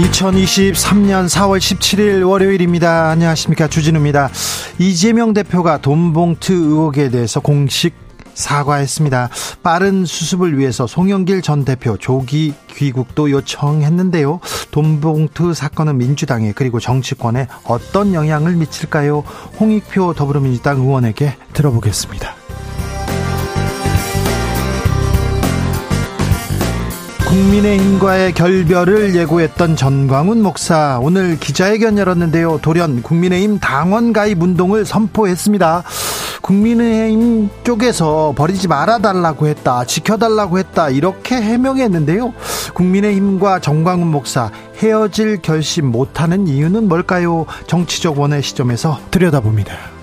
2023년 4월 17일 월요일입니다. 안녕하십니까. 주진우입니다. 이재명 대표가 돈봉투 의혹에 대해서 공식 사과했습니다. 빠른 수습을 위해서 송영길 전 대표 조기 귀국도 요청했는데요. 돈봉투 사건은 민주당에 그리고 정치권에 어떤 영향을 미칠까요? 홍익표 더불어민주당 의원에게 들어보겠습니다. 국민의힘과의 결별을 예고했던 전광훈 목사 오늘 기자회견 열었는데요. 돌연 국민의힘 당원 가입 운동을 선포했습니다. 국민의힘 쪽에서 버리지 말아달라고 했다, 지켜달라고 했다 이렇게 해명했는데요. 국민의힘과 전광훈 목사 헤어질 결심 못하는 이유는 뭘까요? 정치적 원의 시점에서 들여다봅니다.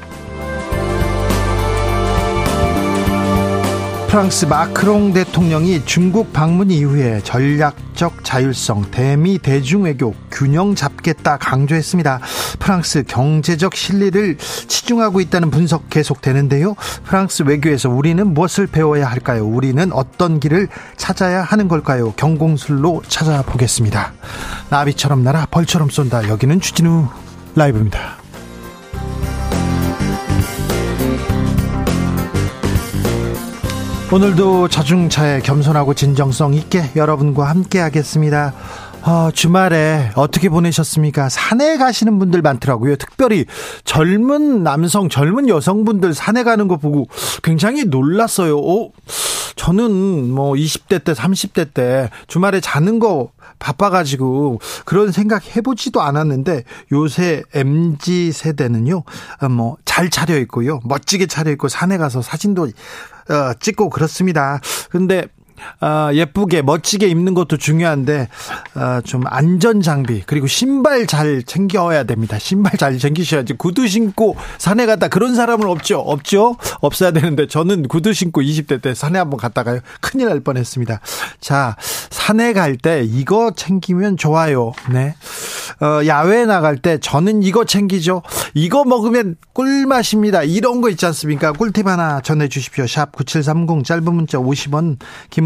프랑스 마크롱 대통령이 중국 방문 이후에 전략적 자율성, 대미 대중외교 균형 잡겠다 강조했습니다. 프랑스 경제적 실리를 치중하고 있다는 분석 계속되는데요. 프랑스 외교에서 우리는 무엇을 배워야 할까요? 우리는 어떤 길을 찾아야 하는 걸까요? 경공술로 찾아보겠습니다. 나비처럼 날아 벌처럼 쏜다. 여기는 주진우 라이브입니다. 오늘도 자중차에 겸손하고 진정성 있게 여러분과 함께 하겠습니다. 어, 주말에 어떻게 보내셨습니까? 산에 가시는 분들 많더라고요. 특별히 젊은 남성, 젊은 여성분들 산에 가는 거 보고 굉장히 놀랐어요. 어, 저는 뭐 20대 때, 30대 때 주말에 자는 거 바빠가지고 그런 생각 해보지도 않았는데 요새 MZ 세대는요, 어, 뭐잘 차려 있고요. 멋지게 차려 있고 산에 가서 사진도 어, 찍고 그렇습니다. 근데 어, 예쁘게 멋지게 입는 것도 중요한데 어, 좀 안전 장비 그리고 신발 잘 챙겨야 됩니다. 신발 잘 챙기셔야지 구두 신고 산에 갔다 그런 사람은 없죠. 없죠. 없어야 되는데 저는 구두 신고 20대 때 산에 한번 갔다가요. 큰일 날 뻔했습니다. 자 산에 갈 때 이거 챙기면 좋아요. 네. 어, 야외 나갈 때 저는 이거 챙기죠. 이거 먹으면 꿀맛입니다. 이런 거 있지 않습니까? 꿀팁 하나 전해 주십시오. 샵 9730 짧은 문자 50원 긴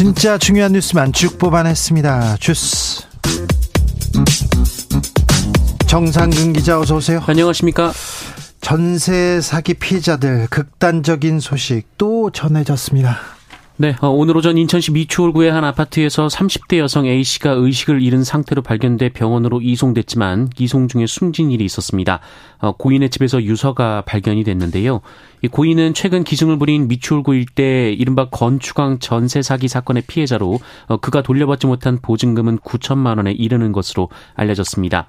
진짜 중요한 뉴스만 쭉 뽑아냈습니다. 주스. 정상근 기자 어서 오세요. 안녕하십니까? 전세 사기 피해자들 극단적인 소식 또 전해졌습니다. 네, 어, 오늘 오전 인천시 미추홀구의 한 아파트에서 30대 여성 A씨가 의식을 잃은 상태로 발견돼 병원으로 이송됐지만 이송 중에 숨진 일이 있었습니다. 어, 고인의 집에서 유서가 발견이 됐는데요. 이 고인은 최근 기승을 부린 미추홀구 일대 이른바 건축왕 전세 사기 사건의 피해자로 어, 그가 돌려받지 못한 보증금은 9천만 원에 이르는 것으로 알려졌습니다.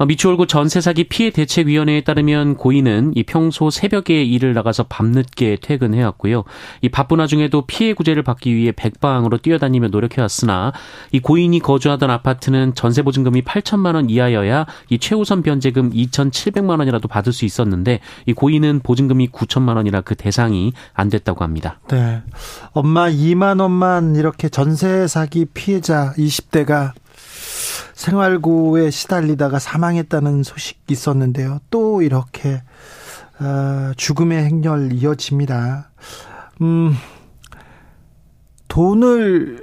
어, 미추홀구 전세 사기 피해 대책위원회에 따르면 고인은 이 평소 새벽에 일을 나가서 밤늦게 퇴근해왔고요. 이 바쁜 와중에도 피해 구제를 받기 위해 백방으로 뛰어다니며 노력해왔으나 이 고인이 거주하던 아파트는 전세 보증금이 8천만 원 이하여야 이 최우선 변제금 2,700만 원이라도 받을 수 있었는데 이 고인은 보증금이 9천만 원이라 그 대상이 안 됐다고 합니다. 네. 엄마 2만 원만 이렇게 전세 사기 피해자 20대가 생활고에 시달리다가 사망했다는 소식이 있었는데요. 또 이렇게 어, 죽음의 행렬 이어집니다. 음, 돈을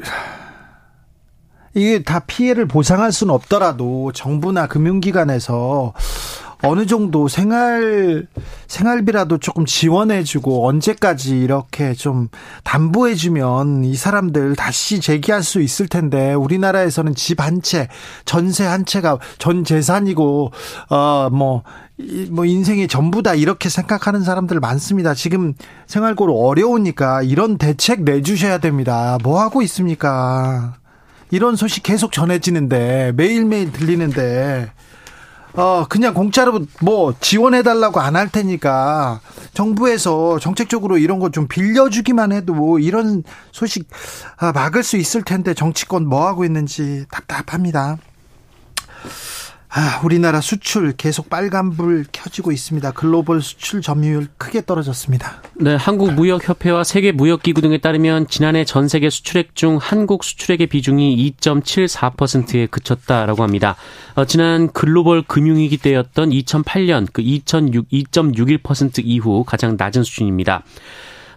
이게 다 피해를 보상할 수는 없더라도 정부나 금융기관에서 어느 정도 생활 생활비라도 조금 지원해주고 언제까지 이렇게 좀 담보해주면 이 사람들 다시 재기할 수 있을 텐데 우리나라에서는 집 한 채, 전세 한 채가 전 재산이고 어뭐 뭐 인생의 전부다 이렇게 생각하는 사람들 많습니다. 지금 생활고로 어려우니까 이런 대책 내주셔야 됩니다. 뭐 하고 있습니까? 이런 소식 계속 전해지는데 매일매일 들리는데 어 그냥 공짜로 뭐 지원해 달라고 안 할 테니까 정부에서 정책적으로 이런 거 좀 빌려주기만 해도 이런 소식 아, 막을 수 있을 텐데 정치권 뭐 하고 있는지 답답합니다. 아, 우리나라 수출 계속 빨간불 켜지고 있습니다. 글로벌 수출 점유율 크게 떨어졌습니다. 네, 한국무역협회와 세계무역기구 등에 따르면 지난해 전 세계 수출액 중 한국 수출액의 비중이 2.74%에 그쳤다라고 합니다. 어, 지난 글로벌 금융위기 때였던 2008년 그 2.6, 2.61% 이후 가장 낮은 수준입니다.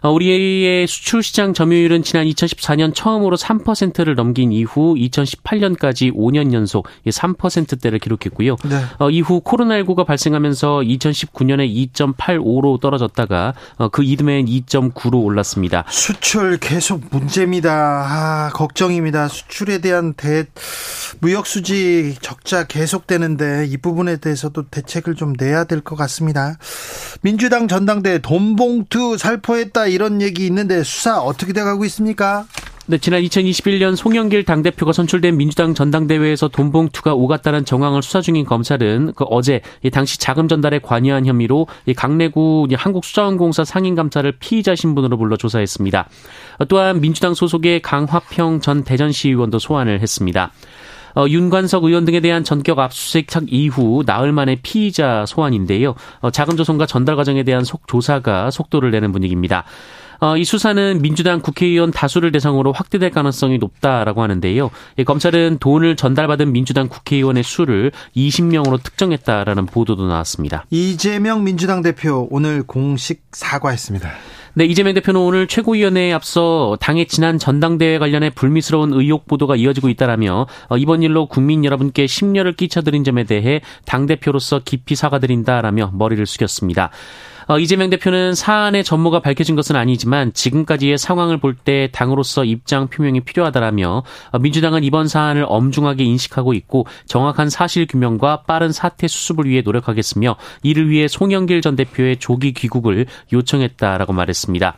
어, 우리의 수출 시장 점유율은 지난 2014년 처음으로 3%를 넘긴 이후 2018년까지 5년 연속 3%대를 기록했고요. 네. 어, 이후 코로나19가 발생하면서 2019년에 2.85로 떨어졌다가 어, 그 이듬해엔 2.9로 올랐습니다. 수출 계속 문제입니다. 아, 걱정입니다. 수출에 대한 대 무역 수지 적자 계속되는데 이 부분에 대해서도 대책을 좀 내야 될 것 같습니다. 민주당 전당대 돈봉투 살포했다 이런 얘기 있는데 수사 어떻게 돼가고 있습니까? 네, 지난 2021년 송영길 당대표가 선출된 민주당 전당대회에서 돈봉투가 오갔다는 정황을 수사 중인 검찰은 그 어제 당시 자금 전달에 관여한 혐의로 강내구 한국수자원공사 상임감사를 피의자 신분으로 불러 조사했습니다. 또한 민주당 소속의 강화평 전 대전시 의원도 소환을 했습니다. 어, 윤관석 의원 등에 대한 전격 압수수색 이후 나흘 만에 피의자 소환인데요. 어, 자금 조성과 전달 과정에 대한 속 조사가 속도를 내는 분위기입니다. 어, 이 수사는 민주당 국회의원 다수를 대상으로 확대될 가능성이 높다라고 하는데요. 예, 검찰은 돈을 전달받은 민주당 국회의원의 수를 20명으로 특정했다라는 보도도 나왔습니다. 이재명 민주당 대표 오늘 공식 사과했습니다. 네, 이재명 대표는 오늘 최고위원회에 앞서 당의 지난 전당대회 관련해 불미스러운 의혹 보도가 이어지고 있다라며 어, 이번 일로 국민 여러분께 심려를 끼쳐드린 점에 대해 당대표로서 깊이 사과드린다라며 머리를 숙였습니다. 어, 이재명 대표는 사안의 전모가 밝혀진 것은 아니지만 지금까지의 상황을 볼 때 당으로서 입장 표명이 필요하다라며 어, 민주당은 이번 사안을 엄중하게 인식하고 있고 정확한 사실 규명과 빠른 사태 수습을 위해 노력하겠으며 이를 위해 송영길 전 대표의 조기 귀국을 요청했다라고 말했습니다.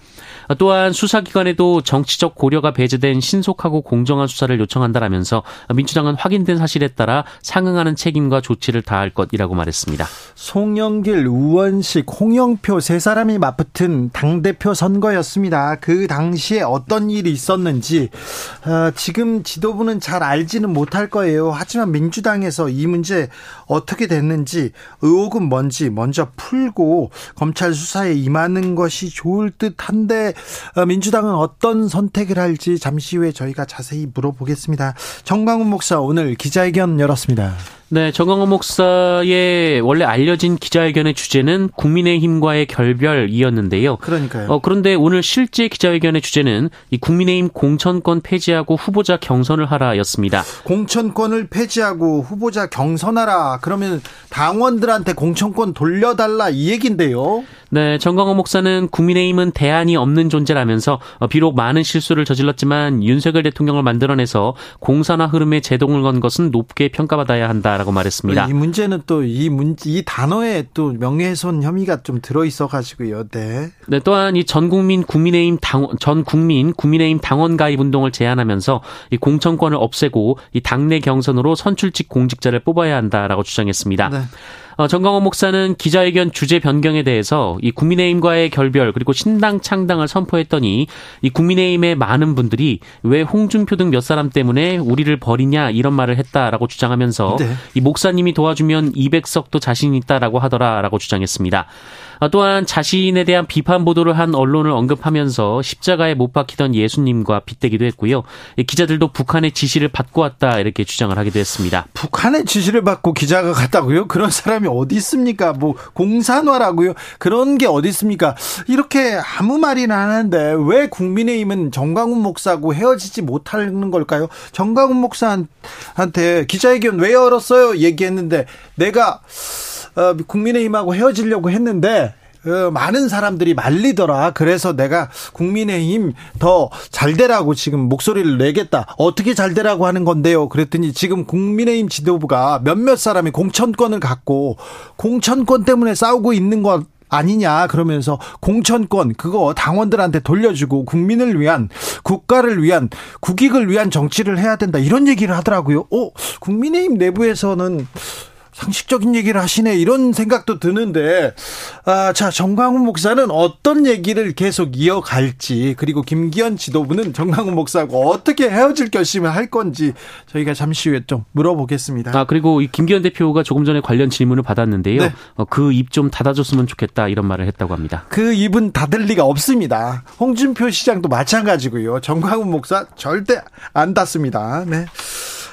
어, 또한 수사기관에도 정치적 고려가 배제된 신속하고 공정한 수사를 요청한다라면서 민주당은 확인된 사실에 따라 상응하는 책임과 조치를 다할 것이라고 말했습니다. 송영길, 우원식, 홍영 홍영표 세 사람이 맞붙은 당대표 선거였습니다. 그 당시에 어떤 일이 있었는지 어, 지금 지도부는 잘 알지는 못할 거예요. 하지만 민주당에서 이 문제 어떻게 됐는지 의혹은 뭔지 먼저 풀고 검찰 수사에 임하는 것이 좋을 듯한데 어, 민주당은 어떤 선택을 할지 잠시 후에 저희가 자세히 물어보겠습니다. 정광훈 목사 오늘 기자회견 열었습니다. 네, 정광호 목사의 원래 알려진 기자회견의 주제는 국민의힘과의 결별이었는데요. 그러니까요. 어, 그런데 오늘 실제 기자회견의 주제는 이 국민의힘 공천권 폐지하고 후보자 경선을 하라였습니다. 공천권을 폐지하고 후보자 경선하라. 그러면 당원들한테 공천권 돌려달라 이 얘긴데요. 네, 정광호 목사는 국민의힘은 대안이 없는 존재라면서 어, 비록 많은 실수를 저질렀지만 윤석열 대통령을 만들어내서 공산화 흐름에 제동을 건 것은 높게 평가받아야 한다 라고 말했습니다. 이 문제는 또이 문제 이 단어에 또 명예훼손 혐의가 좀 들어 있어 가지고요. 네. 네, 또한 이 전 국민 국민의힘 당원 전 국민 국민의힘 당원 가입 운동을 제안하면서 이 공천권을 없애고 이 당내 경선으로 선출직 공직자를 뽑아야 한다라고 주장했습니다. 네. 어, 정광호 목사는 기자회견 주제 변경에 대해서 이 국민의힘과의 결별 그리고 신당 창당을 선포했더니 이 국민의힘의 많은 분들이 왜 홍준표 등 몇 사람 때문에 우리를 버리냐 이런 말을 했다라고 주장하면서 네. 이 목사님이 도와주면 200석도 자신 있다라고 하더라라고 주장했습니다. 어, 또한 자신에 대한 비판 보도를 한 언론을 언급하면서 십자가에 못 박히던 예수님과 빗대기도 했고요. 기자들도 북한의 지시를 받고 왔다 이렇게 주장을 하기도 했습니다. 북한의 지시를 받고 기자가 갔다고요? 그런 사람이 어디 있습니까? 뭐 공산화라고요? 그런 게 어디 있습니까? 이렇게 아무 말이나 하는데 왜 국민의힘은 정광훈 목사하고 헤어지지 못하는 걸까요? 정광훈 목사한테 기자회견 왜 열었어요? 얘기했는데 내가 어, 국민의힘하고 헤어지려고 했는데 어, 많은 사람들이 말리더라. 그래서 내가 국민의힘 더 잘 되라고 지금 목소리를 내겠다. 어떻게 잘 되라고 하는 건데요. 그랬더니 지금 국민의힘 지도부가 몇몇 사람이 공천권을 갖고 공천권 때문에 싸우고 있는 것 아니냐 그러면서 공천권 그거 당원들한테 돌려주고 국민을 위한 국가를 위한 국익을 위한 정치를 해야 된다 이런 얘기를 하더라고요. 어 국민의힘 내부에서는 상식적인 얘기를 하시네 이런 생각도 드는데 아, 자 정광훈 목사는 어떤 얘기를 계속 이어갈지 그리고 김기현 지도부는 정광훈 목사하고 어떻게 헤어질 결심을 할 건지 저희가 잠시 후에 좀 물어보겠습니다. 아 그리고 이 김기현 대표가 조금 전에 관련 질문을 받았는데요. 네. 어, 그입 좀 닫아줬으면 좋겠다 이런 말을 했다고 합니다. 그 입은 닫을 리가 없습니다. 홍준표 시장도 마찬가지고요. 정광훈 목사 절대 안 닫습니다. 네.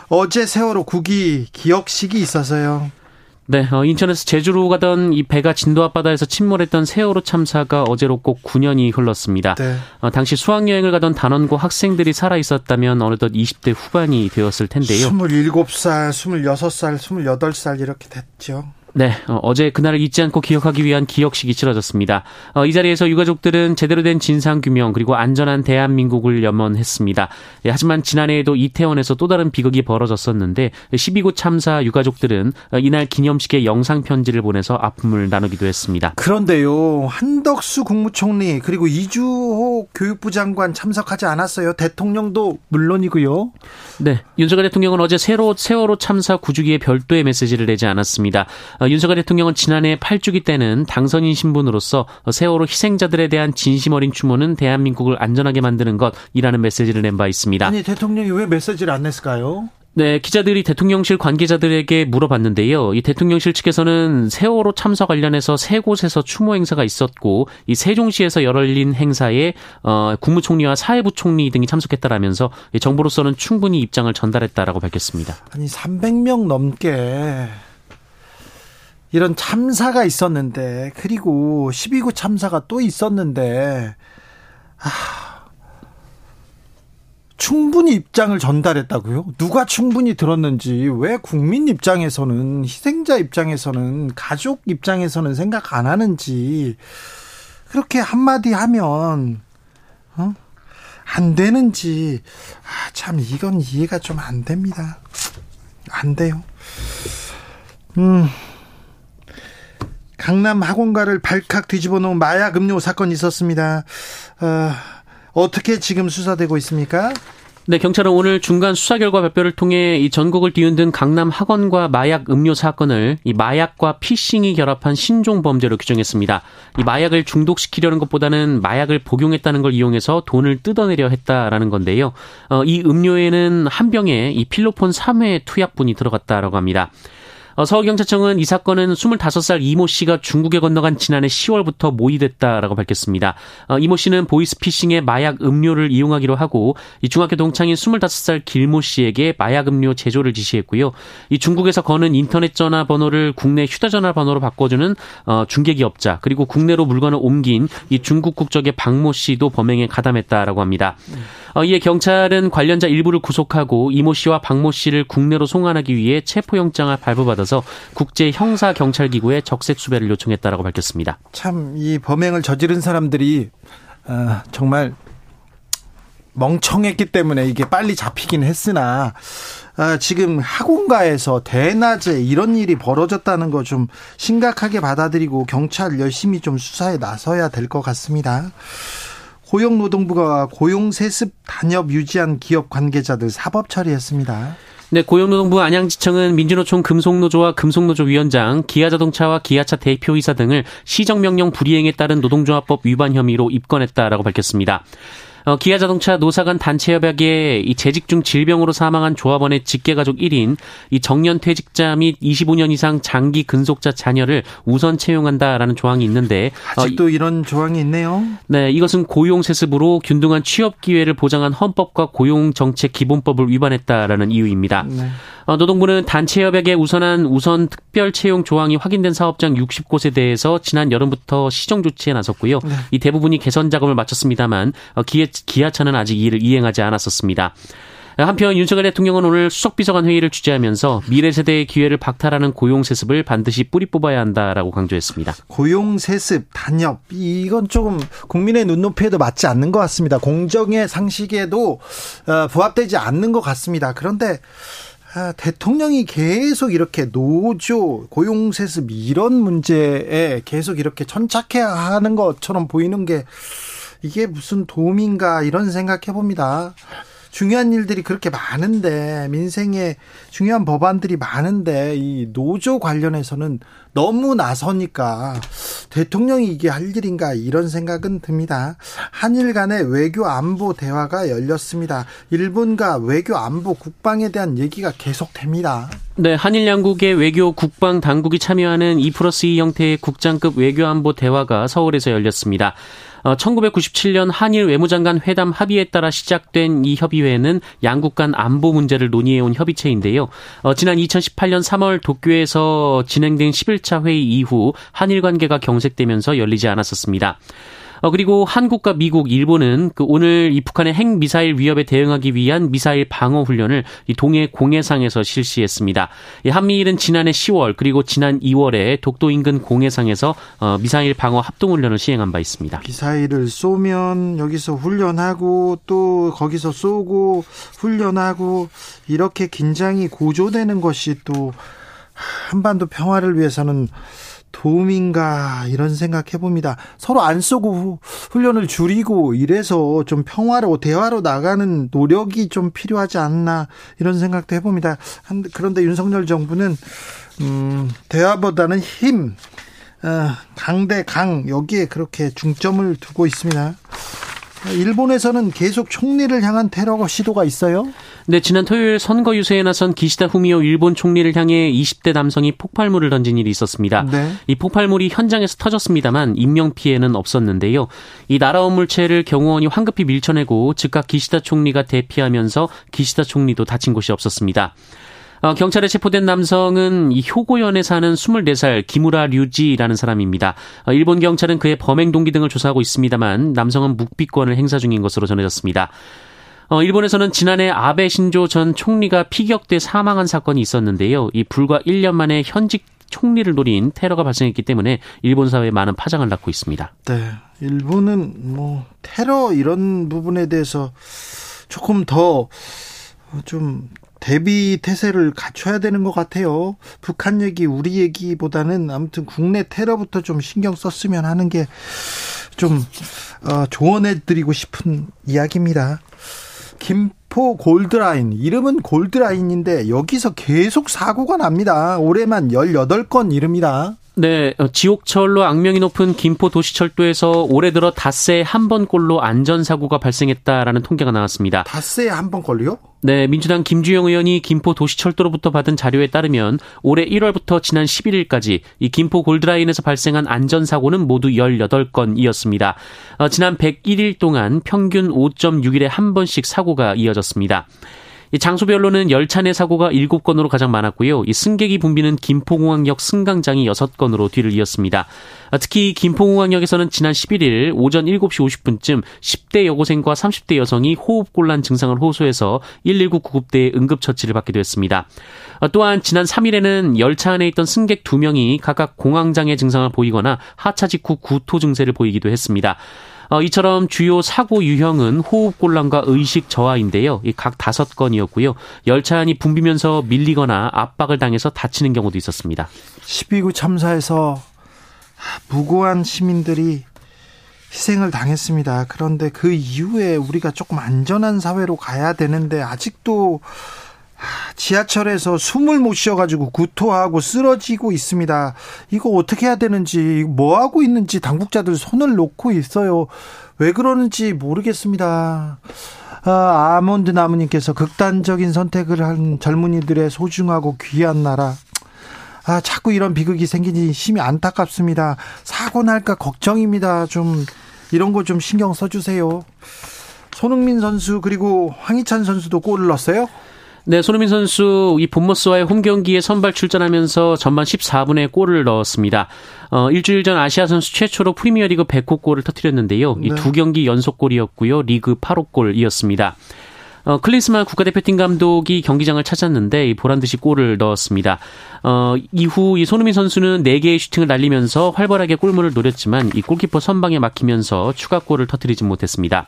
어제 세월호 국기 기억식이 있어서요. 네, 어, 인천에서 제주로 가던 이 배가 진도 앞바다에서 침몰했던 세월호 참사가 어제로 꼭 9년이 흘렀습니다. 네. 어, 당시 수학여행을 가던 단원고 학생들이 살아 있었다면 어느덧 20대 후반이 되었을 텐데요. 27살, 26살, 28살 이렇게 됐죠. 네, 어, 제 그날을 잊지 않고 기억하기 위한 기억식이 치러졌습니다. 어, 이 자리에서 유가족들은 제대로 된 진상 규명 그리고 안전한 대한민국을 염원했습니다. 예, 하지만 지난해에도 이태원에서 또 다른 비극이 벌어졌었는데 12구 참사 유가족들은 어, 이날 기념식에 영상 편지를 보내서 아픔을 나누기도 했습니다. 그런데요, 한덕수 국무총리 그리고 이주호 교육부 장관 참석하지 않았어요. 대통령도 물론이고요. 네, 윤석열 대통령은 어제 세로 세월호 참사 구주기에 별도의 메시지를 내지 않았습니다. 어, 윤석열 대통령은 지난해 8주기 때는 당선인 신분으로서 세월호 희생자들에 대한 진심 어린 추모는 대한민국을 안전하게 만드는 것이라는 메시지를 낸 바 있습니다. 아니 대통령이 왜 메시지를 안 냈을까요? 네, 기자들이 대통령실 관계자들에게 물어봤는데요. 이 대통령실 측에서는 세월호 참사 관련해서 세 곳에서 추모 행사가 있었고 이 세종시에서 열린 행사에 어, 국무총리와 사회부 총리 등이 참석했다라면서 정부로서는 충분히 입장을 전달했다라고 밝혔습니다. 아니 300명 넘게 이런 참사가 있었는데 그리고 12구 참사가 또 있었는데 아, 충분히 입장을 전달했다고요? 누가 충분히 들었는지 왜 국민 입장에서는 희생자 입장에서는 가족 입장에서는 생각 안 하는지 그렇게 한마디 하면 어? 안 되는지 아, 참 이건 이해가 좀 안 됩니다. 안 돼요. 음. 강남 학원가를 발칵 뒤집어 놓은 마약 음료 사건이 있었습니다. 어, 어떻게 지금 수사되고 있습니까? 네, 경찰은 오늘 중간 수사 결과 발표를 통해 이 전국을 뒤흔든 강남 학원과 마약 음료 사건을 이 마약과 피싱이 결합한 신종 범죄로 규정했습니다. 이 마약을 중독시키려는 것보다는 마약을 복용했다는 걸 이용해서 돈을 뜯어내려 했다라는 건데요. 어, 이 음료에는 한 병에 이 필로폰 3회 투약분이 들어갔다라고 합니다. 어, 서울경찰청은 이 사건은 25살 이모 씨가 중국에 건너간 지난해 10월부터 모의됐다라고 밝혔습니다. 어, 이모 씨는 보이스피싱에 마약 음료를 이용하기로 하고 이 중학교 동창인 25살 길모 씨에게 마약 음료 제조를 지시했고요. 이 중국에서 거는 인터넷 전화 번호를 국내 휴대전화 번호로 바꿔주는 어, 중개기업자 그리고 국내로 물건을 옮긴 이 중국 국적의 박모 씨도 범행에 가담했다라고 합니다. 이에 경찰은 관련자 일부를 구속하고 이모 씨와 박모 씨를 국내로 송환하기 위해 체포영장을 따 라서 국제 형사 경찰 기구에 적색 수배를 요청했다라고 밝혔습니다. 참 이 범행을 저지른 사람들이 어, 정말 멍청했기 때문에 이게 빨리 잡히긴 했으나 아, 지금 학원가에서 대낮에 이런 일이 벌어졌다는 거 좀 심각하게 받아들이고 경찰 열심히 좀 수사에 나서야 될 것 같습니다. 고용노동부가 고용세습 단협 유지한 기업 관계자들 사법 처리했습니다. 네, 고용노동부 안양지청은 민주노총 금속노조와 금속노조 위원장, 기아자동차와 기아차 대표이사 등을 시정명령 불이행에 따른 노동조합법 위반 혐의로 입건했다라고 밝혔습니다. 어, 기아자동차 노사간 단체협약에 이 재직 중 질병으로 사망한 조합원의 직계가족 1인 이 정년 퇴직자 및 25년 이상 장기 근속자 자녀를 우선 채용한다라는 조항이 있는데 아직도 어, 이런 조항이 있네요. 네, 이것은 고용 세습으로 균등한 취업 기회를 보장한 헌법과 고용 정책 기본법을 위반했다라는 이유입니다. 네. 어, 노동부는 단체 협약에 우선한 우선 특별 채용 조항이 확인된 사업장 60곳에 대해서 지난 여름부터 시정 조치에 나섰고요. 네. 이 대부분이 개선 작업을 마쳤습니다만 어, 기아, 기아차는 아직 이를 이행하지 않았었습니다. 한편 윤석열 대통령은 오늘 수석비서관 회의를 주재하면서 미래 세대의 기회를 박탈하는 고용 세습을 반드시 뿌리 뽑아야 한다라고 강조했습니다. 고용 세습, 단협 이건 조금 국민의 눈높이에도 맞지 않는 것 같습니다. 공정의 상식에도 어, 부합되지 않는 것 같습니다. 그런데 아, 대통령이 계속 이렇게 노조, 고용세습 이런 문제에 계속 이렇게 천착해 하는 것처럼 보이는 게 이게 무슨 도움인가 이런 생각해 봅니다. 중요한 일들이 그렇게 많은데 민생에 중요한 법안들이 많은데 이 노조 관련해서는 너무 나서니까 대통령이 이게 할 일인가 이런 생각은 듭니다. 한일 간의 외교 안보 대화가 열렸습니다. 일본과 외교 안보 국방에 대한 얘기가 계속됩니다. 네, 한일 양국의 외교 국방 당국이 참여하는 2 플러스 2 형태의 국장급 외교 안보 대화가 서울에서 열렸습니다. 1997년 어, 한일 외무장관 회담 합의에 따라 시작된 이 협의회는 양국 간 안보 문제를 논의해온 협의체인데요. 어, 지난 2018년 3월 도쿄에서 진행된 11차 회의 이후 한일 관계가 경색되면서 열리지 않았었습니다. 어, 그리고 한국과 미국, 일본은 그 오늘 이 북한의 핵 미사일 위협에 대응하기 위한 미사일 방어 훈련을 이 동해 공해상에서 실시했습니다. 이 한미일은 지난해 10월 그리고 지난 2월에 독도 인근 공해상에서 어, 미사일 방어 합동 훈련을 시행한 바 있습니다. 미사일을 쏘면 여기서 훈련하고 또 거기서 쏘고 훈련하고 이렇게 긴장이 고조되는 것이 또 한반도 평화를 위해서는 도움인가 이런 생각 해 봅니다. 서로 안 쏘고 훈련을 줄이고 이래서 좀 평화로 대화로 나가는 노력이 좀 필요하지 않나 이런 생각도 해 봅니다. 그런데 윤석열 정부는 음, 대화보다는 힘, 어, 강대 강 여기에 그렇게 중점을 두고 있습니다. 일본에서는 계속 총리를 향한 테러 시도가 있어요? 네, 지난 토요일 선거 유세에 나선 기시다 후미오 일본 총리를 향해 20대 남성이 폭발물을 던진 일이 있었습니다. 네. 이 폭발물이 현장에서 터졌습니다만 인명 피해는 없었는데요. 이 날아온 물체를 경호원이 황급히 밀쳐내고 즉각 기시다 총리가 대피하면서 기시다 총리도 다친 곳이 없었습니다. 어, 경찰에 체포된 남성은 이 효고현에 사는 24살 기무라 류지라는 사람입니다. 어, 일본 경찰은 그의 범행 동기 등을 조사하고 있습니다만 남성은 묵비권을 행사 중인 것으로 전해졌습니다. 어, 일본에서는 지난해 아베 신조 전 총리가 피격돼 사망한 사건이 있었는데요. 이 불과 1년 만에 현직 총리를 노린 테러가 발생했기 때문에 일본 사회에 많은 파장을 낳고 있습니다. 네. 일본은 뭐 테러 이런 부분에 대해서 조금 더 좀 대비 태세를 갖춰야 되는 것 같아요. 북한 얘기, 우리 얘기보다는 아무튼 국내 테러부터 좀 신경 썼으면 하는 게좀 어, 조언해 드리고 싶은 이야기입니다. 김포 골드라인 이름은 골드라인인데 여기서 계속 사고가 납니다. 올해만 18건 이릅니다. 네, 어, 지옥철로 악명이 높은 김포 도시철도에서 올해 들어 닷새 한 번꼴로 안전사고가 발생했다라는 통계가 나왔습니다. 닷새에 한 번꼴로요? 네, 민주당 김주영 의원이 김포 도시철도로부터 받은 자료에 따르면 올해 1월부터 지난 11일까지 이 김포 골드라인에서 발생한 안전사고는 모두 18건이었습니다. 어, 지난 101일 동안 평균 5.6일에 한 번씩 사고가 이어졌습니다. 이 장소별로는 열차 내 사고가 7건으로 가장 많았고요. 이 승객이 붐비는 김포공항역 승강장이 6건으로 뒤를 이었습니다. 아, 특히 김포공항역에서는 지난 11일 오전 7시 50분쯤 10대 여고생과 30대 여성이 호흡곤란 증상을 호소해서 119 구급대에 응급처치를 받기도 했습니다. 아, 또한 지난 3일에는 열차 안에 있던 승객 2명이 각각 공황장애 증상을 보이거나 하차 직후 구토 증세를 보이기도 했습니다. 어, 이처럼 주요 사고 유형은 호흡곤란과 의식 저하인데요. 각 다섯 건이었고요. 열차 안이 붐비면서 밀리거나 압박을 당해서 다치는 경우도 있었습니다. 12구 참사에서 무고한 시민들이 희생을 당했습니다. 그런데 그 이후에 우리가 조금 안전한 사회로 가야 되는데 아직도 지하철에서 숨을 못 쉬어가지고 구토하고 쓰러지고 있습니다. 이거 어떻게 해야 되는지, 뭐 하고 있는지 당국자들 손을 놓고 있어요. 왜 그러는지 모르겠습니다. 아, 아몬드 나무님께서 극단적인 선택을 한 젊은이들의 소중하고 귀한 나라. 아, 자꾸 이런 비극이 생기니 심히 안타깝습니다. 사고 날까 걱정입니다. 좀, 이런 거 좀 신경 써주세요. 손흥민 선수, 그리고 황희찬 선수도 골을 넣었어요? 네, 손흥민 선수 이 본머스와의 홈 경기에 선발 출전하면서 전반 14분에 골을 넣었습니다. 어, 일주일 전 아시아 선수 최초로 프리미어리그 100호 골을 터뜨렸는데요. 네. 이두 경기 연속 골이었고요. 리그 8호 골이었습니다. 어, 클린스만 국가대표팀 감독이 경기장을 찾았는데 보란 듯이 골을 넣었습니다. 어, 이후 이 손흥민 선수는 4개의 슈팅을 날리면서 활발하게 골문을 노렸지만 이 골키퍼 선방에 막히면서 추가골을 터뜨리지 못했습니다.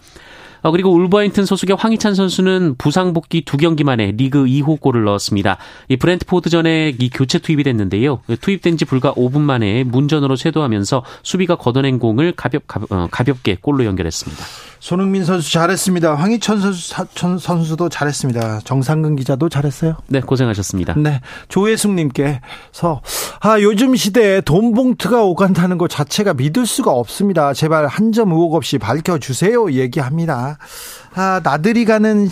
어, 그리고 울버햄튼 소속의 황희찬 선수는 부상 복귀 두 경기 만에 리그 2호 골을 넣었습니다. 이 브랜트포드전에 이 교체 투입이 됐는데요. 투입된 지 불과 5분 만에 문전으로 쇄도하면서 수비가 걷어낸 공을 가볍, 어, 가볍게 골로 연결했습니다. 손흥민 선수 잘했습니다. 황희천 선수, 선수도 잘했습니다. 정상근 기자도 잘했어요. 네, 고생하셨습니다. 네, 조혜숙님께서 아 요즘 시대에 돈 봉투가 오간다는 것 자체가 믿을 수가 없습니다. 제발 한 점 의혹 없이 밝혀주세요. 얘기합니다. 아, 나들이 가는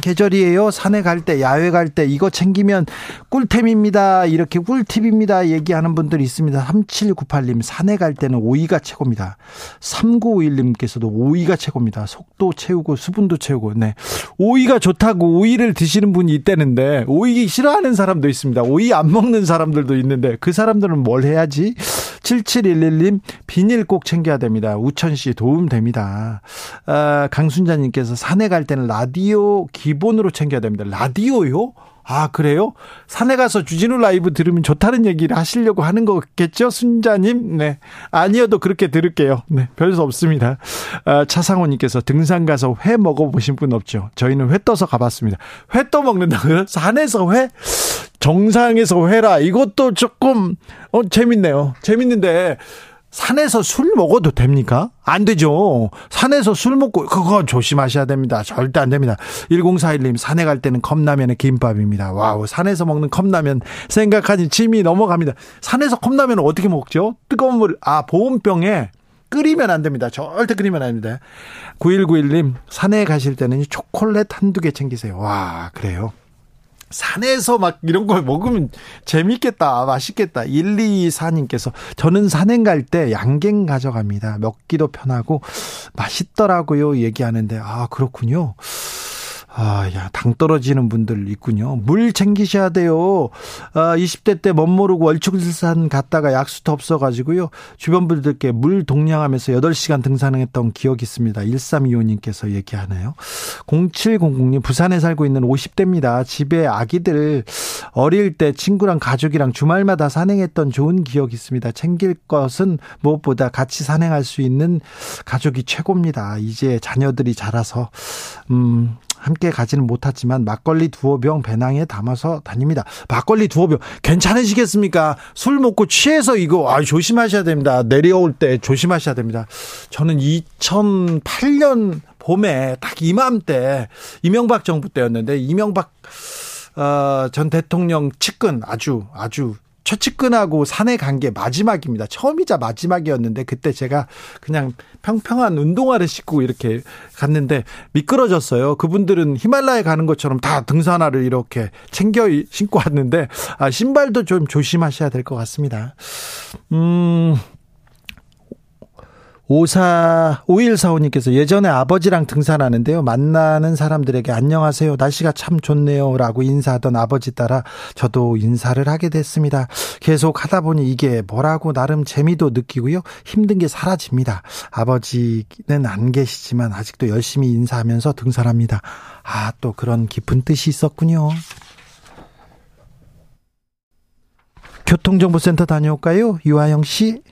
계절이에요. 산에 갈 때, 야외 갈 때 이거 챙기면 꿀템입니다. 이렇게 꿀팁입니다. 얘기하는 분들이 있습니다. 3798님, 산에 갈 때는 오이가 최고입니다. 3951님께서도 오이가 최고 입니다. 속도 채우고 수분도 채우고, 네. 오이가 좋다고 오이를 드시는 분이 있다는데, 오이 싫어하는 사람도 있습니다. 오이 안 먹는 사람들도 있는데, 그 사람들은 뭘 해야지? 7711님, 비닐 꼭 챙겨야 됩니다. 우천 씨 도움 됩니다. 아, 강순자님께서 산에 갈 때는 라디오 기본으로 챙겨야 됩니다. 라디오요? 아, 그래요? 산에 가서 주진우 라이브 들으면 좋다는 얘기를 하시려고 하는 거겠죠? 순자님? 네. 아니어도 그렇게 들을게요. 네. 별수 없습니다. 아, 차상호님께서 등산 가서 회 먹어보신 분 없죠? 저희는 회 떠서 가봤습니다. 회 떠 먹는다고요? 산에서 회? 정상에서 회라. 이것도 조금, 어, 재밌네요. 재밌는데, 산에서 술 먹어도 됩니까? 안 되죠. 산에서 술 먹고 그거 조심하셔야 됩니다. 절대 안 됩니다. 1041님 산에 갈 때는 컵라면에 김밥입니다. 와우 산에서 먹는 컵라면 생각하니 침이 넘어갑니다. 산에서 컵라면 어떻게 먹죠? 뜨거운 물 아 보온병에 끓이면 안 됩니다. 절대 끓이면 안 됩니다. 9191님 산에 가실 때는 초콜릿 한두 개 챙기세요. 와 그래요. 산에서 막 이런 걸 먹으면 재밌겠다, 맛있겠다. 124님께서 저는 산행 갈 때 양갱 가져갑니다. 먹기도 편하고 맛있더라고요. 얘기하는데, 아, 그렇군요. 아, 야, 당 떨어지는 분들 있군요. 물 챙기셔야 돼요. 아, 20대 때 멋 모르고 월축산 갔다가 약수터 없어가지고요. 주변 분들께 물 동량하면서 8시간 등산했던 기억이 있습니다. 1325님께서 얘기하네요. 0700님, 부산에 살고 있는 50대입니다. 집에 아기들 어릴 때 친구랑 가족이랑 주말마다 산행했던 좋은 기억이 있습니다. 챙길 것은 무엇보다 같이 산행할 수 있는 가족이 최고입니다. 이제 자녀들이 자라서, 음, 함께 가지는 못하지만 막걸리 두어 병 배낭에 담아서 다닙니다. 막걸리 두어 병 괜찮으시겠습니까? 술 먹고 취해서 이거 아 조심하셔야 됩니다. 내려올 때 조심하셔야 됩니다. 저는 2008년 봄에 딱 이맘때 이명박 정부 때였는데 이명박 어, 전 대통령 측근 아주 아주 최측근하고 산에 간게 마지막입니다. 처음이자 마지막이었는데 그때 제가 그냥 평평한 운동화를 신고 이렇게 갔는데 미끄러졌어요. 그분들은 히말라야 가는 것처럼 다 등산화를 이렇게 챙겨 신고 왔는데 아, 신발도 좀 조심하셔야 될 것 같습니다. 음, 54, 5145님께서 예전에 아버지랑 등산하는데요. 만나는 사람들에게 안녕하세요. 날씨가 참 좋네요. 라고 인사하던 아버지 따라 저도 인사를 하게 됐습니다. 계속 하다 보니 이게 뭐라고 나름 재미도 느끼고요. 힘든 게 사라집니다. 아버지는 안 계시지만 아직도 열심히 인사하면서 등산합니다. 아, 또 그런 깊은 뜻이 있었군요. 교통정보센터 다녀올까요? 유아영 씨.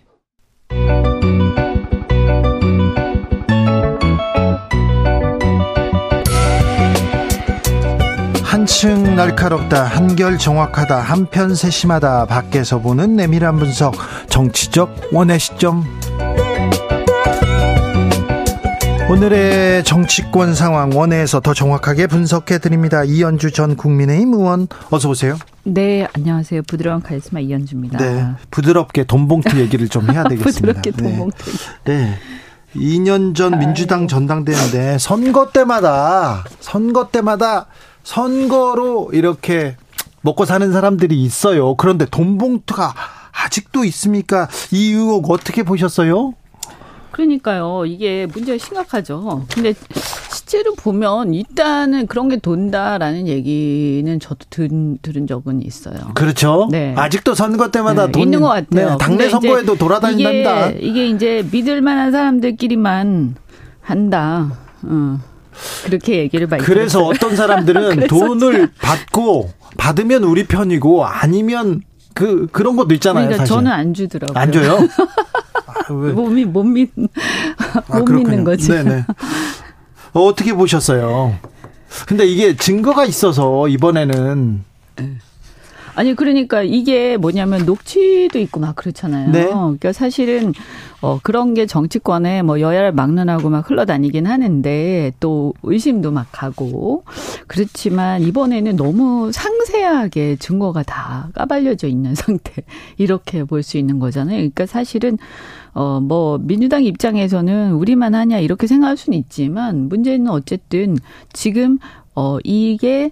한층 날카롭다 한결 정확하다 한편 세심하다 밖에서 보는 내밀한 분석 정치적 원의 시점 오늘의 정치권 상황 원회에서 더 정확하게 분석해 드립니다. 이현주 전 국민의힘 의원 어서 오세요. 네, 안녕하세요. 부드러운 카리스마 이현주입니다. 네, 부드럽게 돈봉투 얘기를 좀 해야 되겠습니다. 부드럽게 돈봉투. 네. 네. 2년 전 민주당 전당대회인데 선거 때마다 선거 때마다 선거로 이렇게 먹고 사는 사람들이 있어요. 그런데 돈 봉투가 아직도 있습니까? 이 의혹 어떻게 보셨어요? 그러니까요. 이게 문제가 심각하죠. 근데 실제로 보면 일단은 그런 게 돈다라는 얘기는 저도 들, 들은 적은 있어요. 그렇죠. 네. 아직도 선거 때마다 네, 돈 있는 것 같아요. 네, 당내 선거에도 돌아다닌다. 이게, 이게 이제 믿을 만한 사람들끼리만 한다. 어. 그렇게 얘기를 많이 그래서 들었어요. 어떤 사람들은 돈을 받고 받으면 우리 편이고 아니면 그 그런 것도 있잖아요. 그러니까 사실. 저는 안 주더라고요. 안 줘요? 아, 몸이 못 믿, 아, 못 믿는 거지. 네네. 어, 어떻게 보셨어요? 근데 이게 증거가 있어서 이번에는 아니 그러니까 이게 뭐냐면 녹취도 있고 막 그렇잖아요. 네. 그러니까 사실은 어 그런 게 정치권에 뭐 여야를 막론하고 막 흘러다니긴 하는데 또 의심도 막 가고 그렇지만 이번에는 너무 상세하게 증거가 다 까발려져 있는 상태 이렇게 볼 수 있는 거잖아요. 그러니까 사실은 어, 뭐, 민주당 입장에서는 우리만 하냐, 이렇게 생각할 수는 있지만, 문제는 어쨌든 지금, 어, 이게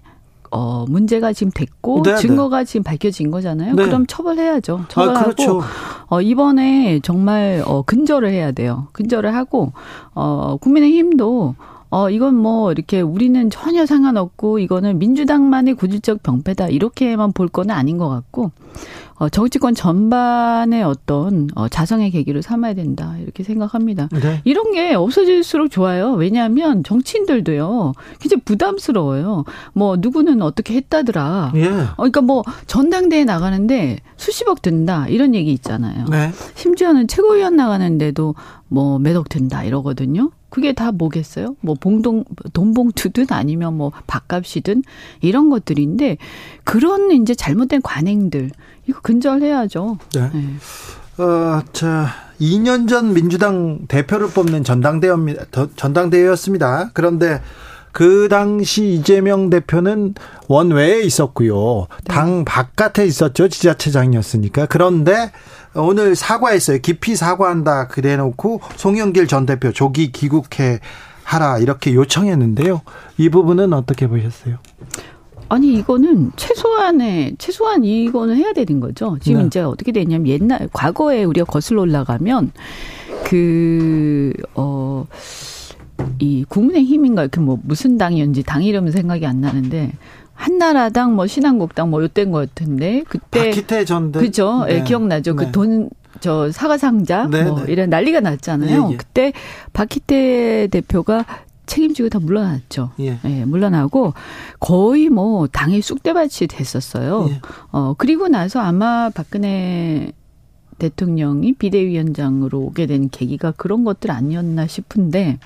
어, 문제가 지금 됐고 네, 네. 증거가 네. 지금 밝혀진 거잖아요. 네. 그럼 처벌해야죠. 처벌하고 아, 그렇죠. 어, 이번에 정말 어, 근절을 해야 돼요. 근절을 하고 어, 국민의힘도 어, 이건 뭐, 이렇게 우리는 전혀 상관없고, 이거는 민주당만의 고질적 병폐다. 이렇게만 볼 거는 아닌 것 같고, 어, 정치권 전반의 어떤 어, 자성의 계기를 삼아야 된다 이렇게 생각합니다. 네. 이런 게 없어질수록 좋아요. 왜냐하면 정치인들도요 굉장히 부담스러워요. 뭐 누구는 어떻게 했다더라. 예. 어, 그러니까 뭐 전당대회 나가는데 수십억 든다 이런 얘기 있잖아요. 네. 심지어는 최고위원 나가는데도 뭐 몇억 든다 이러거든요. 그게 다 뭐겠어요? 뭐 봉동 돈봉투든 아니면 뭐 밥값이든 이런 것들인데 그런 이제 잘못된 관행들 이거 근절해야죠. 네. 네. 어, 자, 2년 전 민주당 대표를 뽑는 전당대회입니다. 전당대회였습니다. 그런데 그 당시 이재명 대표는 원외에 있었고요. 네. 당 바깥에 있었죠. 지자체장이었으니까. 그런데 오늘 사과했어요. 깊이 사과한다 그래 놓고 송영길 전 대표 조기 귀국해 하라 이렇게 요청했는데요. 이 부분은 어떻게 보셨어요? 아니 이거는 최소한의 최소한 이거는 해야 되는 거죠. 지금 네. 이제 어떻게 되냐면 옛날 과거에 우리가 거슬러 올라가면 그어 이 국민의 힘인가 이렇게 뭐 무슨 당이었는지 당 이름은 생각이 안 나는데 한나라당 뭐 신한국당 뭐 요때인 것 같은데 그때 박희태 전 대 그죠? 예, 네. 예, 기억나죠? 그 네. 그돈 저 사과 상자 네, 뭐 네. 이런 난리가 났잖아요. 예, 예. 그때 박희태 대표가 책임지고 다 물러났죠. 예. 예. 물러나고 거의 뭐 당의 쑥대밭이 됐었어요. 예. 어 그리고 나서 아마 박근혜 대통령이 비대위원장으로 오게 된 계기가 그런 것들 아니었나 싶은데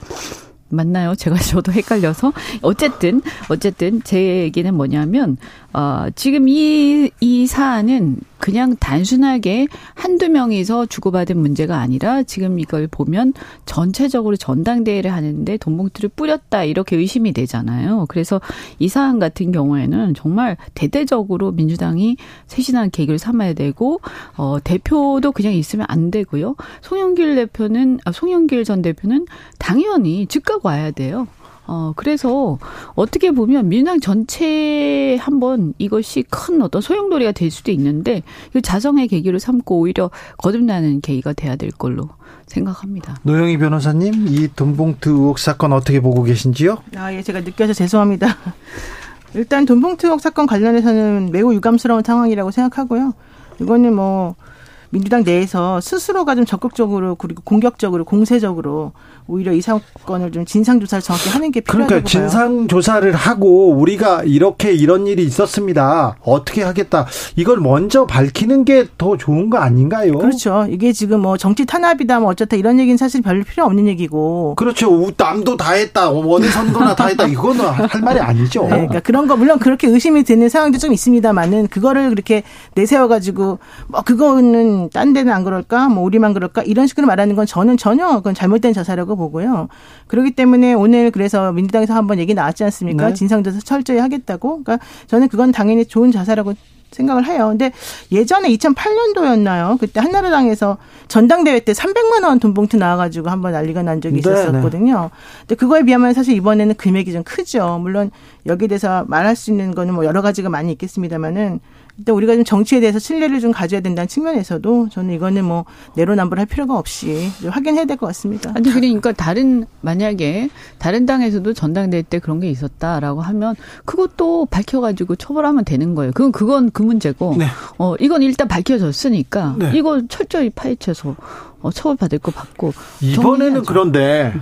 맞나요? 제가 저도 헷갈려서 어쨌든 어쨌든 제 얘기는 뭐냐면 어 지금 이 이 사안은 그냥 단순하게 한두 명이서 주고받은 문제가 아니라 지금 이걸 보면 전체적으로 전당대회를 하는데 돈봉투를 뿌렸다 이렇게 의심이 되잖아요. 그래서 이 사안 같은 경우에는 정말 대대적으로 민주당이 세신한 계기를 삼아야 되고 어 대표도 그냥 있으면 안 되고요. 송영길 대표는 아 송영길 전 대표는 당연히 즉각 와야 돼요. 어, 그래서 어떻게 보면 민주당 전체 한번 이것이 큰 어떤 소용돌이가 될 수도 있는데 그 자성의 계기를 삼고 오히려 거듭나는 계기가 돼야 될 걸로 생각합니다. 노영희 변호사님, 이 돈봉투 의혹 사건 어떻게 보고 계신지요? 아, 예, 제가 느껴서 죄송합니다. 일단 돈봉투 의혹 사건 관련해서는 매우 유감스러운 상황이라고 생각하고요. 이거는 뭐 민주당 내에서 스스로가 좀 적극적으로 그리고 공격적으로 공세적으로 오히려 이 사건을 좀 진상 조사를 정확히 하는 게 필요하다고 그러니까 진상 조사를 하고 우리가 이렇게 이런 일이 있었습니다. 어떻게 하겠다. 이걸 먼저 밝히는 게 더 좋은 거 아닌가요? 그렇죠. 이게 지금 뭐 정치 탄압이다 뭐 어쨌다 이런 얘기는 사실 별 필요 없는 얘기고. 그렇죠. 남도 다 했다. 어느 선거나 다 했다. 이거는 할 말이 아니죠. 네, 그러니까 그런 거 물론 그렇게 의심이 되는 상황도 좀 있습니다만은 그거를 그렇게 내세워 가지고 뭐 그거는 딴 데는 안 그럴까? 뭐 우리만 그럴까? 이런 식으로 말하는 건 저는 전혀 그건 잘못된 자사라고 보고요. 그렇기 때문에 오늘 그래서 민주당에서 한번 얘기 나왔지 않습니까? 네. 진상조사 철저히 하겠다고. 그러니까 저는 그건 당연히 좋은 자사라고 생각을 해요. 근데 예전에 2008년도였나요? 그때 한나라당에서 전당대회 때 300만 원 돈봉투 나와가지고 한번 난리가 난 적이 네, 있었거든요. 근데 그거에 비하면 사실 이번에는 금액이 좀 크죠. 물론 여기에 대해서 말할 수 있는 거는 뭐 여러 가지가 많이 있겠습니다만은 일단 우리가 좀 정치에 대해서 신뢰를 좀 가져야 된다는 측면에서도 저는 이거는 뭐 내로남불할 필요가 없이 좀 확인해야 될 것 같습니다. 아니 그러니까 다른 만약에 다른 당에서도 전당대회 때 그런 게 있었다라고 하면 그것도 밝혀가지고 처벌하면 되는 거예요. 그건 그건 그 문제고 네. 어 이건 일단 밝혀졌으니까 네. 이거 철저히 파헤쳐서 어, 처벌받을 거 받고 이번에는 정리해야죠. 그런데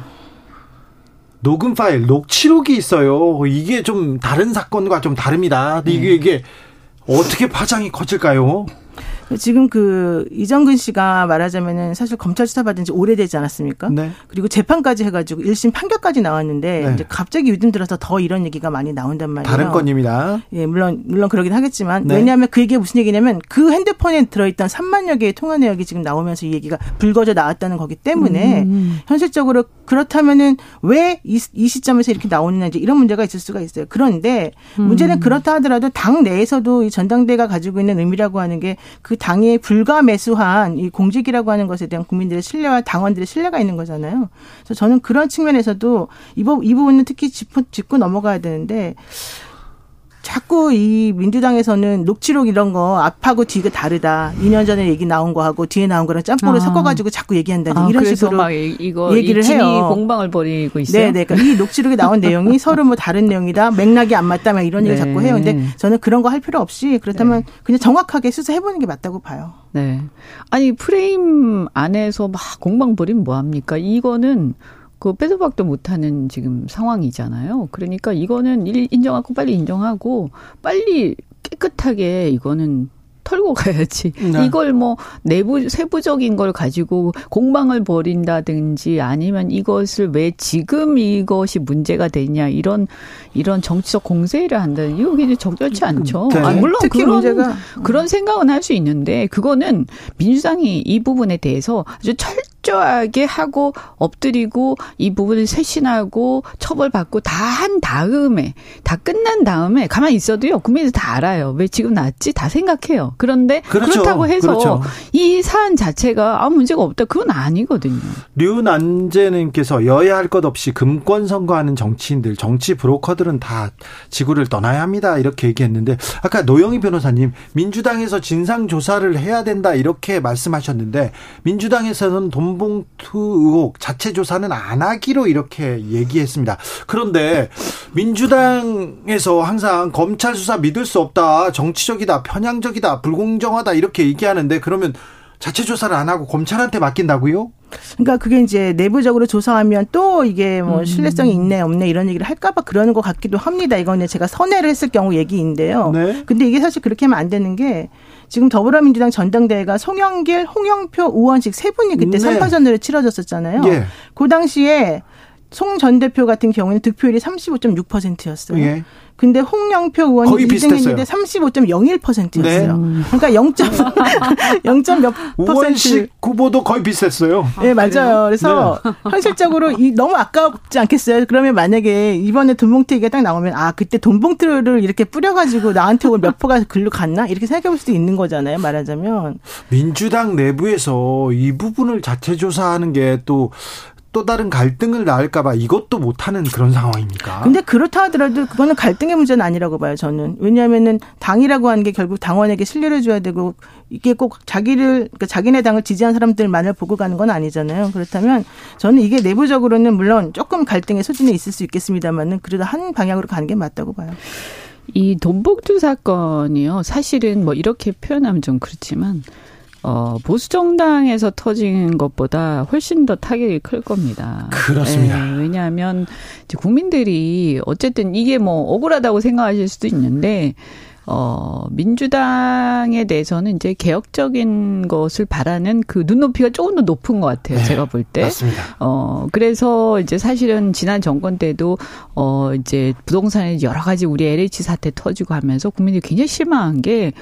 녹음 파일, 녹취록이 있어요. 이게 좀 다른 사건과 좀 다릅니다. 근데 이게 이게 어떻게 파장이 커질까요? 지금 그 이정근 씨가 말하자면은 사실 검찰 수사 받은 지 오래되지 않았습니까? 네. 그리고 재판까지 해가지고 1심 판결까지 나왔는데 네. 이제 갑자기 요즘 들어서 더 이런 얘기가 많이 나온단 말이에요. 다른 건입니다. 예, 물론 물론 그러긴 하겠지만 네. 왜냐하면 그 얘기가 무슨 얘기냐면 그 핸드폰에 들어있던 3만여 개의 통화 내역이 지금 나오면서 이 얘기가 불거져 나왔다는 거기 때문에 음. 현실적으로 그렇다면은 왜 이 시점에서 이렇게 나오느냐 이제 이런 문제가 있을 수가 있어요. 그런데 음. 문제는 그렇다 하더라도 당 내에서도 이 전당대가 가지고 있는 의미라고 하는 게그 당의 불가매수한 이 공직이라고 하는 것에 대한 국민들의 신뢰와 당원들의 신뢰가 있는 거잖아요. 그래서 저는 그런 측면에서도 이, 부, 이 부분은 특히 짚고 넘어가야 되는데 자꾸 이 민주당에서는 녹취록 이런 거 앞하고 뒤가 다르다. 2년 전에 얘기 나온 거하고 뒤에 나온 거랑 짬뽕을 아. 섞어가지고 자꾸 얘기한다는 아, 이런 식으로 막 이- 이거 얘기를 해요. 공방을 벌이고 있어요. 네, 네. 그러니까 이 녹취록에 나온 내용이 서로 뭐 다른 내용이다. 맥락이 안 맞다. 막 이런 얘기 네. 자꾸 해요. 근데 저는 그런 거 할 필요 없이 그렇다면 그냥 정확하게 수사해보는 게 맞다고 봐요. 네. 아니 프레임 안에서 막 공방 벌이면 뭐 합니까? 이거는 그 빼도 박도 못하는 지금 상황이잖아요. 그러니까 이거는 일- 인정하고 빨리 인정하고 빨리 깨끗하게 이거는 털고 가야지. 네. 이걸 뭐 내부 세부적인 걸 가지고 공방을 벌인다든지 아니면 이것을 왜 지금 이것이 문제가 되냐 이런 이런 정치적 공세를 한다는 이거 굉장히 적절치 않죠. 네. 아, 물론 그런 문제가 그런 생각은 할 수 있는데 그거는 민주당이 이 부분에 대해서 아주 철 저하게 하고 엎드리고 이 부분을 쇄신하고 처벌받고 다 한 다음에 다 끝난 다음에 가만히 있어도요 국민들 다 알아요 왜 지금 났지 다 생각해요 그런데 그 그렇죠. 렇다고 해서 그렇죠. 이 사안 자체가 아무 문제가 없다 그건 아니거든요. 류난재님께서 여야 할 것 없이 금권 선거하는 정치인들, 정치 브로커들은 다 지구를 떠나야 합니다. 이렇게 얘기했는데 아까 노영희 변호사님 민주당에서 진상 조사를 해야 된다 이렇게 말씀하셨는데 민주당에서는 돈 봉투 의혹 자체 조사는 안 하기로 이렇게 얘기했습니다. 그런데 민주당에서 항상 검찰 수사 믿을 수 없다, 정치적이다, 편향적이다, 불공정하다 이렇게 얘기하는데 그러면 자체 조사를 안 하고 검찰한테 맡긴다고요? 그러니까 그게 이제 내부적으로 조사하면 또 이게 뭐 신뢰성이 있네 없네 이런 얘기를 할까봐 그러는 것 같기도 합니다. 이거는 제가 선회를 했을 경우 얘기인데요. 네. 근데 이게 사실 그렇게 하면 안 되는 게 지금 더불어민주당 전당대회가 송영길, 홍영표, 우원식 세 분이 그때 네. 삼 3파전으로 치러졌었잖아요. 예. 그 당시에 송 전 대표 같은 경우에는 득표율이 35.6%였어요. 예. 근데 홍영표 의원이 거의 비슷했어요. 1등했는데 35.01%였어요. 네. 그러니까 0. 0.몇 퍼센트. 후보도 거의 비슷했어요. 네, 맞아요. 그래서 네. 현실적으로 이 너무 아깝지 않겠어요? 그러면 만약에 이번에 돈봉투 얘기가 딱 나오면 아, 그때 돈봉투를 이렇게 뿌려 가지고 나한테 오늘 몇 표가 글로 갔나? 이렇게 생각해 볼 수도 있는 거잖아요. 말하자면. 민주당 내부에서 이 부분을 자체 조사하는 게 또 또 다른 갈등을 낳을까봐 이것도 못하는 그런 상황입니까? 근데 그렇다 하더라도 그거는 갈등의 문제는 아니라고 봐요, 저는. 왜냐하면은 당이라고 하는 게 결국 당원에게 신뢰를 줘야 되고 이게 꼭 자기를, 그러니까 자기네 당을 지지한 사람들만을 보고 가는 건 아니잖아요. 그렇다면 저는 이게 내부적으로는 물론 조금 갈등의 소진이 있을 수 있겠습니다만은 그래도 한 방향으로 가는 게 맞다고 봐요. 이 돈봉투 사건이요. 사실은 뭐 이렇게 표현하면 좀 그렇지만 어, 보수 정당에서 터진 것보다 훨씬 더 타격이 클 겁니다. 그렇습니다. 예, 왜냐하면 이제 국민들이 어쨌든 이게 뭐 억울하다고 생각하실 수도 있는데 어, 민주당에 대해서는 이제 개혁적인 것을 바라는 그 눈높이가 조금 더 높은 것 같아요. 네, 제가 볼 때. 맞습니다. 어, 그래서 이제 사실은 지난 정권 때도 어, 이제 부동산에 여러 가지 우리 LH 사태 터지고 하면서 국민들이 굉장히 실망한 게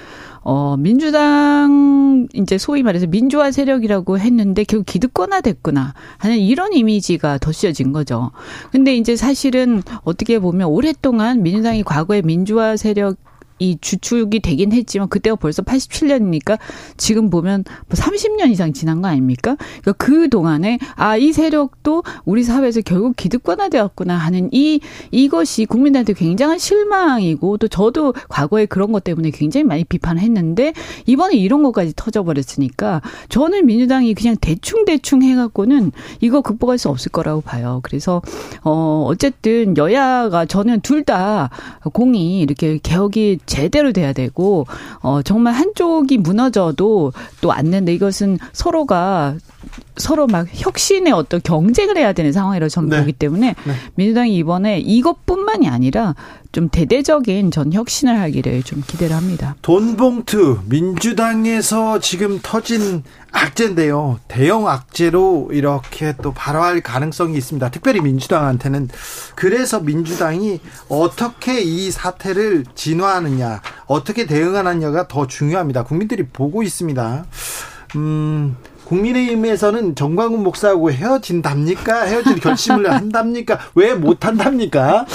어, 민주당, 이제 소위 말해서 민주화 세력이라고 했는데 결국 기득권화 됐구나 하는 이런 이미지가 덧씌워진 거죠. 근데 이제 사실은 어떻게 보면 오랫동안 민주당이 과거에 민주화 세력 이 주축이 되긴 했지만 그때가 벌써 87년이니까 지금 보면 뭐 30년 이상 지난 거 아닙니까? 그러니까 그 동안에 아 이 세력도 우리 사회에서 결국 기득권화되었구나 하는 이 이것이 국민들한테 굉장한 실망이고 또 저도 과거에 그런 것 때문에 굉장히 많이 비판했는데 이번에 이런 것까지 터져버렸으니까 저는 민주당이 그냥 대충 대충 해갖고는 이거 극복할 수 없을 거라고 봐요. 그래서 어 어쨌든 여야가 저는 둘 다 공이 이렇게 개혁이 제대로 돼야 되고 어 정말 한쪽이 무너져도 또 안 된다. 이것은 서로가 서로 막 혁신의 어떤 경쟁을 해야 되는 상황이라고 저는 네. 보기 때문에 네. 민주당이 이번에 이것뿐만이 아니라 좀 대대적인 전 혁신을 하기를 좀 기대를 합니다. 돈봉투 민주당에서 지금 터진 악재인데요. 대형 악재로 이렇게 또 발화할 가능성이 있습니다. 특별히 민주당한테는 그래서 민주당이 어떻게 이 사태를 진화하느냐, 어떻게 대응하느냐가 더 중요합니다. 국민들이 보고 있습니다. 음, 국민의힘에서는 정광훈 목사하고 헤어진답니까? 헤어질 결심을 한답니까? 왜 못한답니까?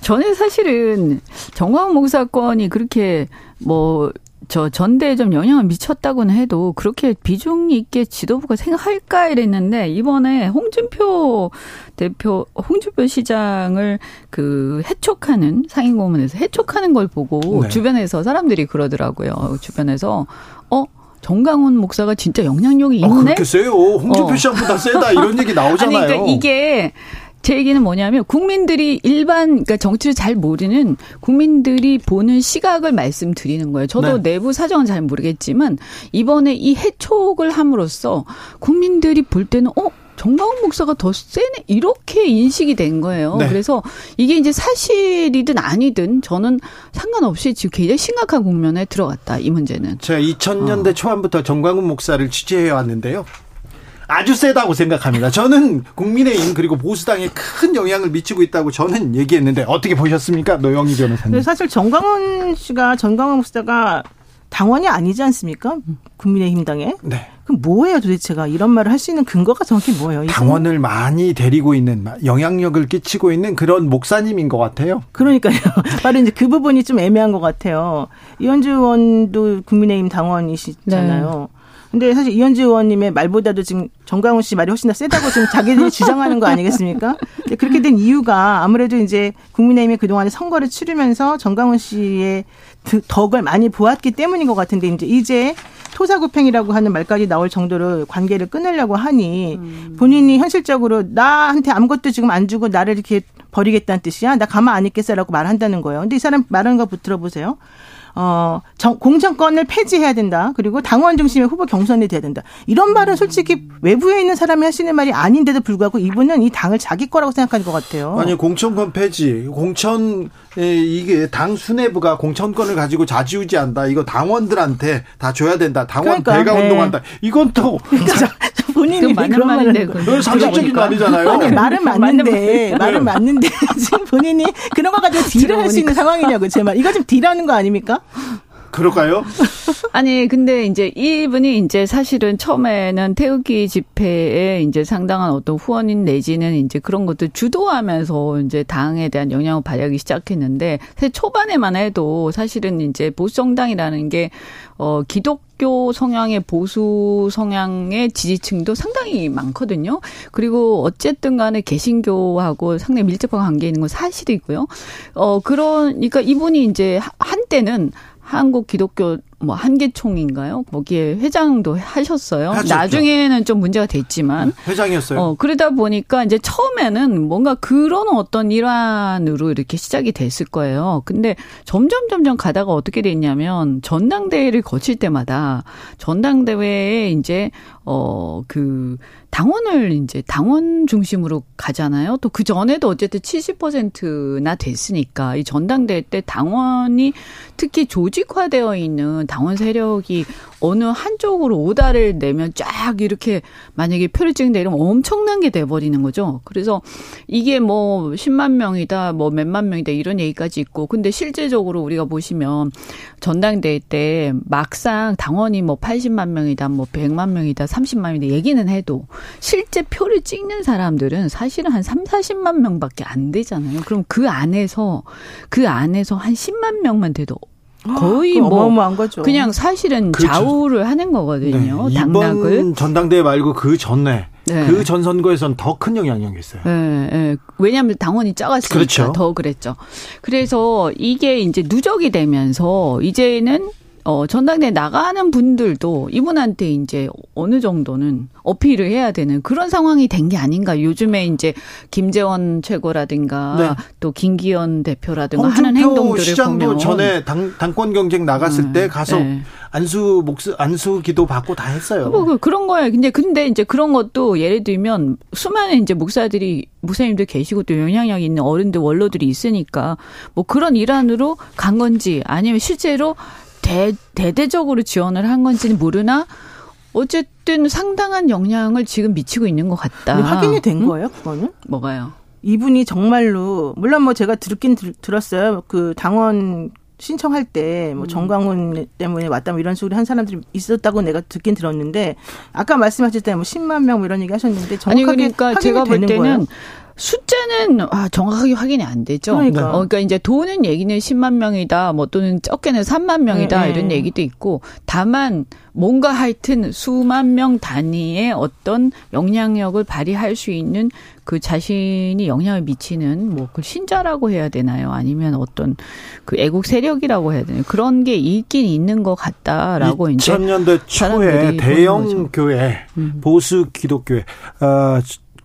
저는 사실은 정광훈 목사건이 그렇게 뭐 저 전대에 좀 영향을 미쳤다고는 해도 그렇게 비중 있게 지도부가 생각할까 이랬는데 이번에 홍준표 대표 홍준표 시장을 그 해촉하는 상임고문에서 해촉하는 걸 보고 네. 주변에서 사람들이 그러더라고요. 주변에서 어 정강훈 목사가 진짜 영향력이 어, 있네. 그렇게 세요. 홍준표 어. 시장보다 세다 이런 얘기 나오잖아요. 아니, 그러니까 이게 제 얘기는 뭐냐면 국민들이 일반 그러니까 정치를 잘 모르는 국민들이 보는 시각을 말씀드리는 거예요. 저도 네. 내부 사정은 잘 모르겠지만 이번에 이 해촉을 함으로써 국민들이 볼 때는 어 정광훈 목사가 더 세네 이렇게 인식이 된 거예요. 네. 그래서 이게 이제 사실이든 아니든 저는 상관없이 지금 굉장히 심각한 국면에 들어갔다 이 문제는. 제가 2000년대 어. 초반부터 정광훈 목사를 취재해 왔는데요. 아주 세다고 생각합니다. 저는 국민의힘 그리고 보수당에 큰 영향을 미치고 있다고 저는 얘기했는데 어떻게 보셨습니까? 노영희 변호사님. 근데 사실 정광훈 씨가 정광훈 목사가 당원이 아니지 않습니까? 국민의힘 당에. 네. 그럼 뭐예요 도대체가 이런 말을 할 수 있는 근거가 정확히 뭐예요? 이거는? 당원을 많이 데리고 있는 영향력을 끼치고 있는 그런 목사님인 것 같아요. 그러니까요. 바로 이제 그 부분이 좀 애매한 것 같아요. 이현주 의원도 국민의힘 당원이시잖아요. 근데 사실 이현주 의원님의 말보다도 지금 정강훈 씨 말이 훨씬 더 세다고 지금 자기들이 주장하는 거 아니겠습니까? 근데 그렇게 된 이유가 아무래도 이제 국민의힘이 그동안에 선거를 치르면서 정강훈 씨의 그 덕을 많이 보았기 때문인 것 같은데 이제 이제 토사구팽이라고 하는 말까지 나올 정도로 관계를 끊으려고 하니 본인이 현실적으로 나한테 아무것도 지금 안 주고 나를 이렇게 버리겠다는 뜻이야? 나 가만 안 있겠어라고 말한다는 거예요. 근데 이 사람 말하는 거 들어보세요. 어, 정, 공천권을 폐지해야 된다. 그리고 당원 중심의 후보 경선이 돼야 된다. 이런 말은 솔직히 외부에 있는 사람이 하시는 말이 아닌데도 불구하고 이분은 이 당을 자기 거라고 생각하는 것 같아요. 아니 공천권 폐지, 공천 에, 이게 당 수뇌부가 공천권을 가지고 좌지우지한다. 이거 당원들한테 다 줘야 된다. 당원 그러니까, 배가 네. 운동한다. 이건 또 그러니까 본인이 그왜 맞는 그런 말을 말인데, 그건. 상식적인 말이잖아요. 아니 말은 맞는데 네. 말은 맞는데 지금 본인이 그런 거 가지고 딜을 할 수 있는 상황이냐고 제 말. 이거 좀 딜하는 거 아닙니까? 그럴까요? 아니, 근데 이제 이분이 이제 사실은 처음에는 태극기 집회에 이제 상당한 어떤 후원인 내지는 이제 그런 것들 주도하면서 이제 당에 대한 영향을 발휘하기 시작했는데 사실 초반에만 해도 사실은 이제 보수정당이라는 게 어, 기독 교 성향의 보수 성향의 지지층도 상당히 많거든요. 그리고 어쨌든 간에 개신교하고 상당히 밀접한 관계 있는 건 사실이고요. 어, 그러니까 이분이 이제 한때는 한국 기독교 뭐 한계총인가요? 거기에 회장도 하셨어요. 하셨죠. 나중에는 좀 문제가 됐지만 회장이었어요. 어, 그러다 보니까 이제 처음에는 뭔가 그런 어떤 일환으로 이렇게 시작이 됐을 거예요. 근데 점점 점점 가다가 어떻게 됐냐면 전당대회를 거칠 때마다 전당대회에 이제 어, 그 당원을 이제 당원 중심으로 가잖아요. 또 그 전에도 어쨌든 70%나 됐으니까 이 전당대회 때 당원이 특히 조직화되어 있는 당원 세력이 어느 한쪽으로 오다를 내면 쫙 이렇게 만약에 표를 찍는다 이러면 엄청난 게 돼버리는 거죠. 그래서 이게 뭐 10만 명이다, 뭐 몇만 명이다 이런 얘기까지 있고, 근데 실제적으로 우리가 보시면 전당대회 때 막상 당원이 뭐 80만 명이다, 뭐 100만 명이다, 30만 명이다 얘기는 해도 실제 표를 찍는 사람들은 사실은 한 3, 40만 명밖에 안 되잖아요. 그럼 그 안에서 그 안에서 한 10만 명만 돼도 거의 뭐 어마어마한 거죠. 그냥 사실은 그렇죠. 좌우를 하는 거거든요. 네, 당락을. 이번 전당대회 말고 그 전에 네. 그 전 선거에선 더 큰 영향력이 있어요. 예, 예. 왜냐하면 당원이 작았으니까 그렇죠. 더 그랬죠. 그래서 이게 이제 누적이 되면서 이제는 어, 전당대회 나가는 분들도 이분한테 이제 어느 정도는 어필을 해야 되는 그런 상황이 된 게 아닌가. 요즘에 이제 김재원 최고라든가 네. 또 김기현 대표라든가 하는 행동들을 시장도 보면 전에 당, 당권 경쟁 나갔을 음, 때 가서 네. 안수 목수 안수 기도 받고 다 했어요. 뭐 그- 그런 거예요. 근데 근데 이제 그런 것도 예를 들면 수많은 이제 목사들이 목사님들 계시고 또 영향력 있는 어른들 원로들이 있으니까 뭐 그런 일환으로 간 건지 아니면 실제로 대 대대적으로 지원을 한 건지는 모르나 어쨌든 상당한 영향을 지금 미치고 있는 것 같다. 확인이 된 응? 거예요, 그거는? 뭐가요? 이분이 정말로 물론 뭐 제가 들긴 들, 들었어요. 그 당원 신청할 때 음. 뭐 정광훈 때문에 왔다 뭐 이런 식으로 한 사람들이 있었다고 내가 듣긴 들었는데 아까 말씀하실 때 뭐 10만 명 뭐 이런 얘기 하셨는데 정확하게 아니 그러니까 확인이 제가 볼 되는 때는 거예요? 숫자는 아, 정확하게 확인이 안 되죠. 그러니까. 어, 그러니까 이제 도는 얘기는 10만 명이다, 뭐 또는 적게는 3만 명이다 네, 이런 네. 얘기도 있고 다만 뭔가 하여튼 수만 명 단위의 어떤 영향력을 발휘할 수 있는 그 자신이 영향을 미치는 뭐 그 신자라고 해야 되나요? 아니면 어떤 그 애국 세력이라고 해야 되나요? 그런 게 있긴 있는 것 같다라고 이제 2000년대 초에 대형. 교회 음. 보수 기독교회 어,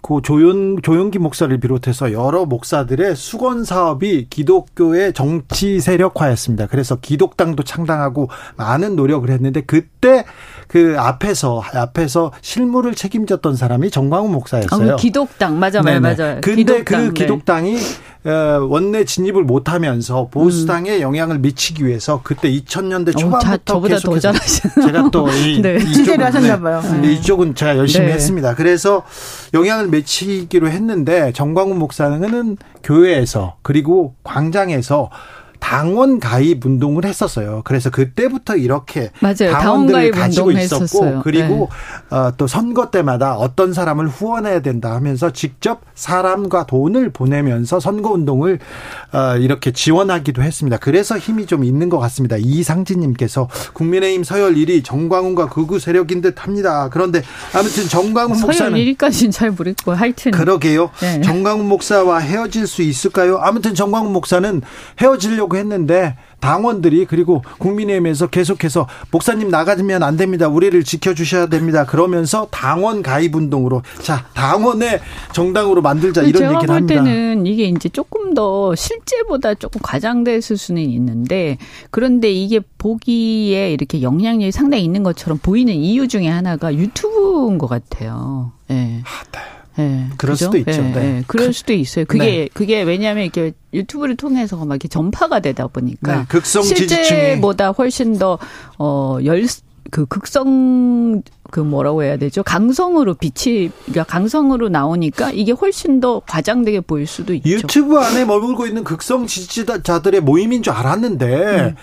그 조연 조용기 목사를 비롯해서 여러 목사들의 수건 사업이 기독교의 정치 세력화였습니다. 그래서 기독당도 창당하고 많은 노력을 했는데 그때 그 앞에서 앞에서 실무를 책임졌던 사람이 정광훈 목사였어요. 어, 기독당 맞아 맞아. 맞아. 근데 기독당, 그 네. 기독당이 어, 원내 진입을 못하면서 보수당에 영향을 미치기 위해서 그때 2000년대 어, 초반부터 자, 저보다 더 계속해서 잘하시는. 제가 또 이 네. 취재를 하셨나 봐요. 네. 이쪽은 제가 열심히 네. 했습니다. 그래서 영향을 미치기로 했는데 정광훈 목사는 교회에서 그리고 광장에서 당원 가입 운동을 했었어요. 그래서 그때부터 이렇게 맞아요. 당원 당원들을 가지고 있었고 했었어요. 그리고 어, 또 선거 때마다 어떤 사람을 후원해야 된다 하면서 직접 사람과 돈을 보내면서 선거 운동을 어, 이렇게 지원하기도 했습니다. 그래서 힘이 좀 있는 것 같습니다. 이상진님께서 국민의힘 서열 1위 정광훈과 극우 세력인 듯합니다. 그런데 아무튼 정광훈 서열 목사는 1위까지는 잘 모르겠고 하여튼 그러게요. 네. 정광훈 목사와 헤어질 수 있을까요? 아무튼 정광훈 목사는 헤어지려고 했는데 당원들이 그리고 국민의힘에서 계속해서 목사님 나가면 안 됩니다. 우리를 지켜주셔야 됩니다. 그러면서 당원 가입 운동으로 자 당원의 정당으로 만들자 이런 제가 얘기를 볼 합니다. 때는 이게 이제 조금 더 실제보다 조금 과장됐을 수는 있는데 그런데 이게 보기에 이렇게 영향력이 상당히 있는 것처럼 보이는 이유 중에 하나가 유튜브인 것 같아요. 예. 예, 그럴 그죠? 수도 있죠. 예, 네. 예, 그럴 수도 있어요. 그게 네. 그게 왜냐하면 이렇게 유튜브를 통해서 막 이렇게 전파가 되다 보니까 네, 극성 실제보다 훨씬 더어열 그 극성 그 뭐라고 해야 되죠? 강성으로 빛이 그러니까 강성으로 나오니까 이게 훨씬 더 과장되게 보일 수도 있죠. 유튜브 안에 머물고 있는 극성 지지자들의 모임인 줄 알았는데,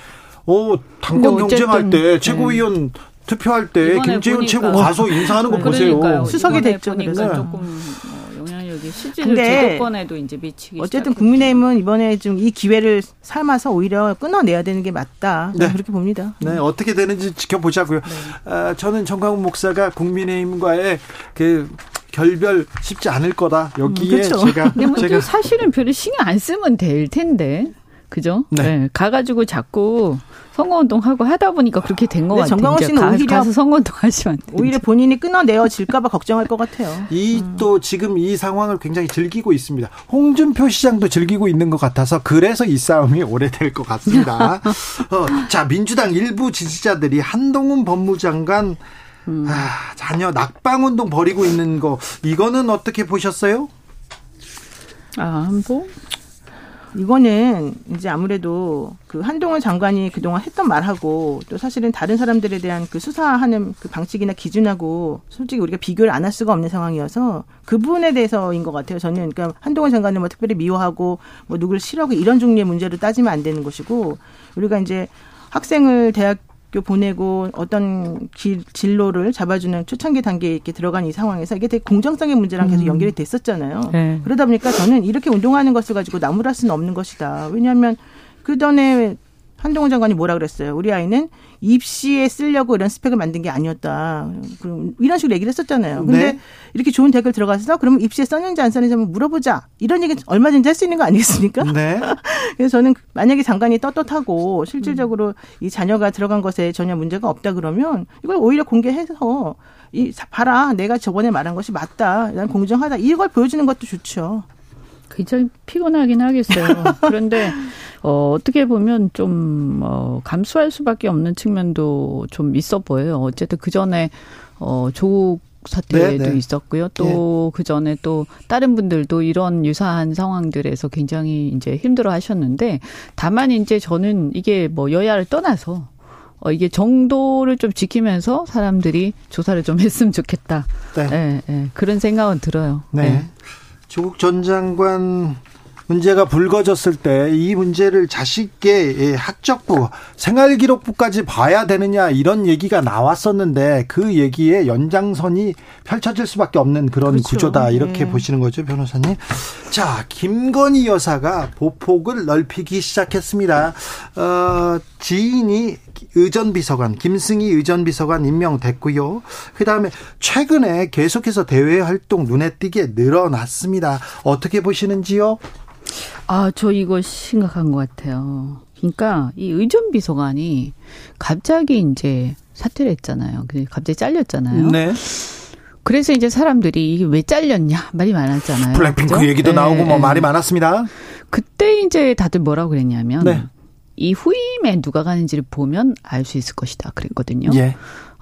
어 당권 음. 근데 경쟁할 때 최고위원 투표할 때 보니까- 최고 가서 인사하는 거 보세요. 그러니까요. 수석이 됐죠, 그래서. 조금 어, 영향력이 실제로 근데 제도권에도 이제 미치기 어쨌든 시작했죠. 국민의힘은 이번에 좀 이 기회를 삼아서 오히려 끊어내야 되는 게 맞다. 네. 그렇게 봅니다. 네, 어떻게 되는지 지켜보자고요. 아, 저는 정광훈 목사가 국민의힘과의 그 결별 쉽지 않을 거다. 여기에 음, 그렇죠. 제가 근데 뭐 제가 사실은 별로 신경 안 쓰면 될 텐데. 그죠? 네. 네. 가가지고 자꾸 선거운동하고 하다 보니까 그렇게 된 것 같아요. 정광훈 씨는 가, 오히려 가서 선거운동 하시면 오히려 본인이 끊어내어질까봐 걱정할 것 같아요. 이또 음. 지금 이 상황을 굉장히 즐기고 있습니다. 홍준표 시장도 즐기고 있는 것 같아서 그래서 이 싸움이 오래될 것 같습니다. 어, 자 민주당 일부 지지자들이 한동훈 법무장관 음. 아, 자녀 낙방운동 벌이고 있는 거 이거는 어떻게 보셨어요? 아, 뭐 이거는 이제 아무래도 그 한동훈 장관이 그동안 했던 말하고 또 사실은 다른 사람들에 대한 그 수사하는 그 방식이나 기준하고 솔직히 우리가 비교를 안 할 수가 없는 상황이어서 그 부분에 대해서인 것 같아요. 저는 그러니까 한동훈 장관을 뭐 특별히 미워하고 뭐 누구를 싫어하고 이런 종류의 문제로 따지면 안 되는 것이고 우리가 이제 학생을 대학 학교 보내고 어떤 길, 진로를 잡아주는 초창기 단계에 이렇게 들어간 이 상황에서 이게 되게 공정성의 문제랑 계속 음. 연결이 됐었잖아요. 네. 그러다 보니까 저는 이렇게 운동하는 것을 가지고 나무랄 수는 없는 것이다. 왜냐하면 그 전에 한동훈 장관이 뭐라 그랬어요? 우리 아이는 입시에 쓰려고 이런 스펙을 만든 게 아니었다. 이런 식으로 얘기를 했었잖아요. 근데 네. 이렇게 좋은 대학을 들어가서 그러면 입시에 썼는지 안 썼는지 한번 물어보자. 이런 얘기 얼마든지 할 수 있는 거 아니겠습니까? 네. 그래서 저는 만약에 장관이 떳떳하고 실질적으로 이 자녀가 들어간 것에 전혀 문제가 없다 그러면 이걸 오히려 공개해서 이 봐라 내가 저번에 말한 것이 맞다. 난 공정하다. 이걸 보여주는 것도 좋죠. 굉장히 피곤하긴 하겠어요. 그런데 어, 어떻게 보면 좀 어, 감수할 수밖에 없는 측면도 좀 있어 보여요. 어쨌든 그 전에 어, 조국 사태도 네, 네. 있었고요. 또그 네. 전에 또 다른 분들도 이런 유사한 상황들에서 굉장히 이제 힘들어 하셨는데 다만 이제 저는 이게 뭐 여야를 떠나서 어, 이게 정도를 좀 지키면서 사람들이 조사를 좀 했으면 좋겠다. 네. 네, 네. 그런 생각은 들어요. 네. 네. 조국 전 장관 문제가 불거졌을 때 이 문제를 자식의 학적부, 생활기록부까지 봐야 되느냐 이런 얘기가 나왔었는데 그 얘기에 연장선이 펼쳐질 수밖에 없는 그런 그렇죠. 구조다 이렇게 네. 보시는 거죠 변호사님. 자 김건희 여사가 보폭을 넓히기 시작했습니다. 어, 지인이 의전비서관 김승희 의전비서관 임명됐고요. 그다음에 최근에 계속해서 대외 활동 눈에 띄게 늘어났습니다. 어떻게 보시는지요? 아, 저 이거 심각한 것 같아요. 그러니까 이 의전 비서관이 갑자기 이제 사퇴를 했잖아요. 그 갑자기 잘렸잖아요. 네. 그래서 이제 사람들이 이게 왜 잘렸냐 말이 많았잖아요. 블랙핑크 그죠? 얘기도 네. 나오고 뭐 말이 많았습니다. 그때 이제 다들 뭐라고 그랬냐면 네. 이 후임에 누가 가는지를 보면 알 수 있을 것이다 그랬거든요. 예.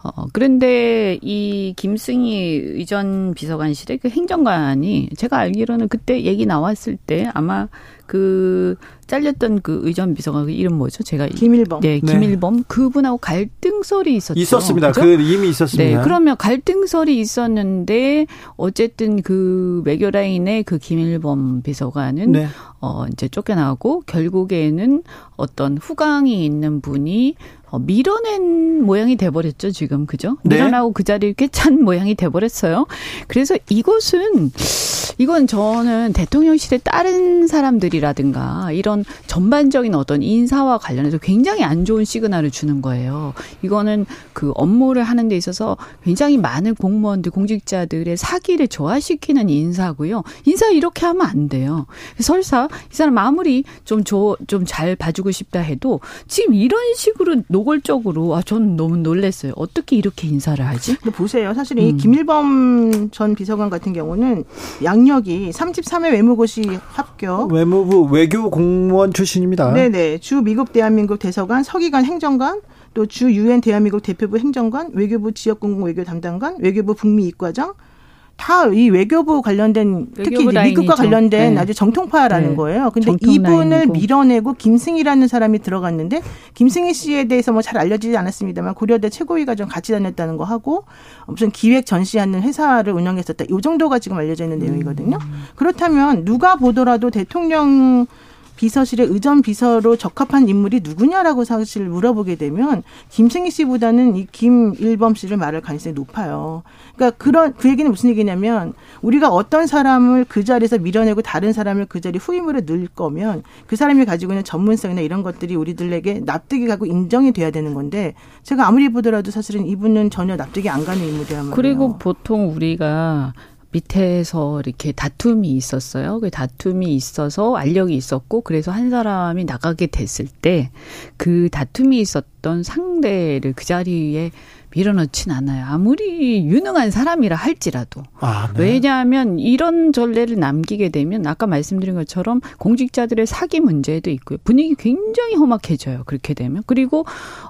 어, 그런데 이 김승희 의전 비서관실의 그 행정관이 제가 알기로는 그때 얘기 나왔을 때 아마 그 잘렸던 그 의전 비서관 그 이름 뭐죠? 제가 김일범. 네, 네. 김일범 네. 그분하고 갈등설이 있었죠. 있었습니다. 그죠? 그 이미 있었습니다. 네, 그러면 갈등설이 있었는데 어쨌든 그 외교 라인의 그 김일범 비서관은 네. 어 이제 쫓겨나고 결국에는 어떤 후광이 있는 분이 어, 밀어낸 모양이 돼버렸죠 지금 그죠? 네. 밀어나고 그 자리를 꿰찬 모양이 돼버렸어요. 그래서 이것은 이건 저는 대통령실의 다른 사람들이라든가 이런 전반적인 어떤 인사와 관련해서 굉장히 안 좋은 시그널을 주는 거예요. 이거는 그 업무를 하는 데 있어서 굉장히 많은 공무원들, 공직자들의 사기를 저하시키는 인사고요. 인사 이렇게 하면 안 돼요. 설사 이 사람 아무리 좀 좀 잘 봐주고 싶다 해도 지금 이런 식으로 노 골적으로 아 저는 너무 놀랐어요. 어떻게 이렇게 인사를 하지? 근데 보세요. 사실 음. 이 김일범 전 비서관 같은 경우는 양력이 33회 외무고시 합격. 외무부 외교 공무원 출신입니다. 네네. 주 미국 대한민국 대사관, 서기관 행정관, 또 주 유엔 대한민국 대표부 행정관, 외교부 지역공공 외교 담당관, 외교부 북미 이과장, 다 이 외교부 관련된 특히 이제 미국과 관련된 네. 아주 정통파라는 네. 거예요. 근데 이분을 라인이고. 밀어내고 김승희라는 사람이 들어갔는데 김승희 씨에 대해서 뭐 잘 알려지지 않았습니다만 고려대 최고위가 좀 같이 다녔다는 거 하고 무슨 기획 전시하는 회사를 운영했었다. 이 정도가 지금 알려져 있는 내용이거든요. 음. 그렇다면 누가 보더라도 대통령 비서실의 의전 비서로 적합한 인물이 누구냐라고 사실 물어보게 되면 김승희 씨보다는 이 김일범 씨를 말할 가능성이 높아요. 그러니까 그런 그 얘기는 무슨 얘기냐면 우리가 어떤 사람을 그 자리에서 밀어내고 다른 사람을 그 자리 후임으로 넣을 거면 그 사람이 가지고 있는 전문성이나 이런 것들이 우리들에게 납득이 가고 인정이 돼야 되는 건데 제가 아무리 보더라도 사실은 이분은 전혀 납득이 안 가는 인물이란 말이에요. 그리고 보통 우리가 밑에서 이렇게 다툼이 있었어요. 그 다툼이 있어서 알력이 있었고 그래서 한 사람이 나가게 됐을 때 그 다툼이 있었던 상대를 그 자리에 밀어넣진 않아요. 아무리 유능한 사람이라 할지라도. 아, 네. 왜냐하면 이런 전례를 남기게 되면 아까 말씀드린 것처럼 공직자들의 사기 문제도 있고요. 분위기 굉장히 험악해져요. 그렇게 되면. 그리고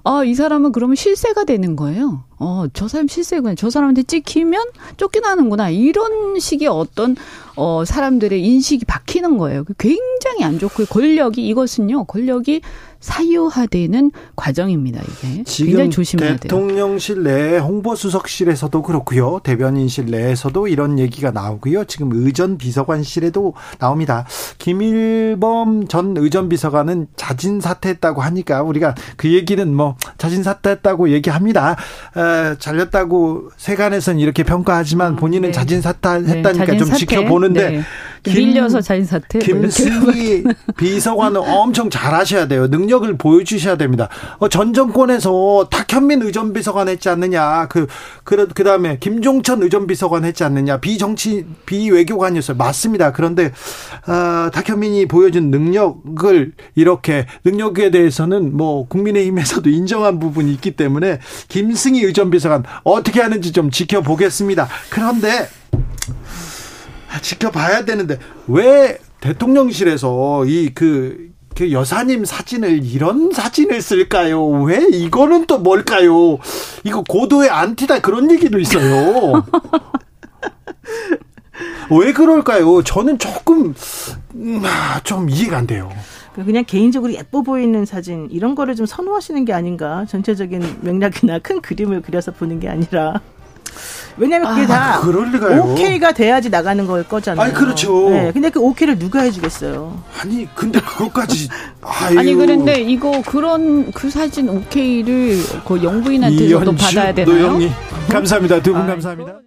아, 이 사람은 그러면 실세가 되는 거예요. 어, 저 사람 실세구나. 저 사람한테 찍히면 쫓겨나는구나. 이런 식의 어떤 어 사람들의 인식이 박히는 거예요. 굉장히 안 좋고 권력이 이것은요. 권력이 사유화되는 과정입니다. 이게 굉장히 조심해야. 대통령실 내 홍보수석실에서도 그렇고요. 대변인실 내에서도 이런 얘기가 나오고요. 지금 의전 비서관실에도 나옵니다. 김일범 전 의전 비서관은 자진 사퇴했다고 하니까 우리가 그 얘기는 뭐 자진 사퇴했다고 얘기합니다. 에, 잘렸다고 세간에서는 이렇게 평가하지만 본인은 네. 자진 사퇴했다니까 네, 자진 좀 사퇴. 지켜보는데 네. 밀려서 자진 사퇴. 뭐 김승희 비서관은 엄청 잘하셔야 돼요. 능력 을 보여주셔야 됩니다. 어, 전 정권에서 탁현민 의전비서관 했지 않느냐. 그, 그, 그 다음에 김종천 의전비서관 했지 않느냐. 비정치, 비외교관이었어요. 맞습니다. 그런데, 어, 탁현민이 보여준 능력을 이렇게, 능력에 대해서는 뭐, 국민의힘에서도 인정한 부분이 있기 때문에, 김승희 의전비서관 어떻게 하는지 좀 지켜보겠습니다. 그런데, 지켜봐야 되는데 왜 대통령실에서 이 그 그 여사님 사진을 이런 사진을 쓸까요? 왜 이거는 또 뭘까요? 이거 고도의 안티다 그런 얘기도 있어요. 왜 그럴까요? 저는 조금 음, 아, 좀 이해가 안 돼요. 그냥 개인적으로 예뻐 보이는 사진 이런 거를 좀 선호하시는 게 아닌가 전체적인 맥락이나 큰 그림을 그려서 보는 게 아니라 왜냐면 그게 아, 다 그럴 리가요. 오케이가 돼야지 나가는 걸 거잖아요. 아니 그렇죠. 네, 근데 그 오케이를 누가 해주겠어요? 아니 근데 그것까지 아니 그런데 이거 그런 그 사진 오케이를 그 영부인한테서도 받아야 되나요? 감사합니다. 두분 감사합니다.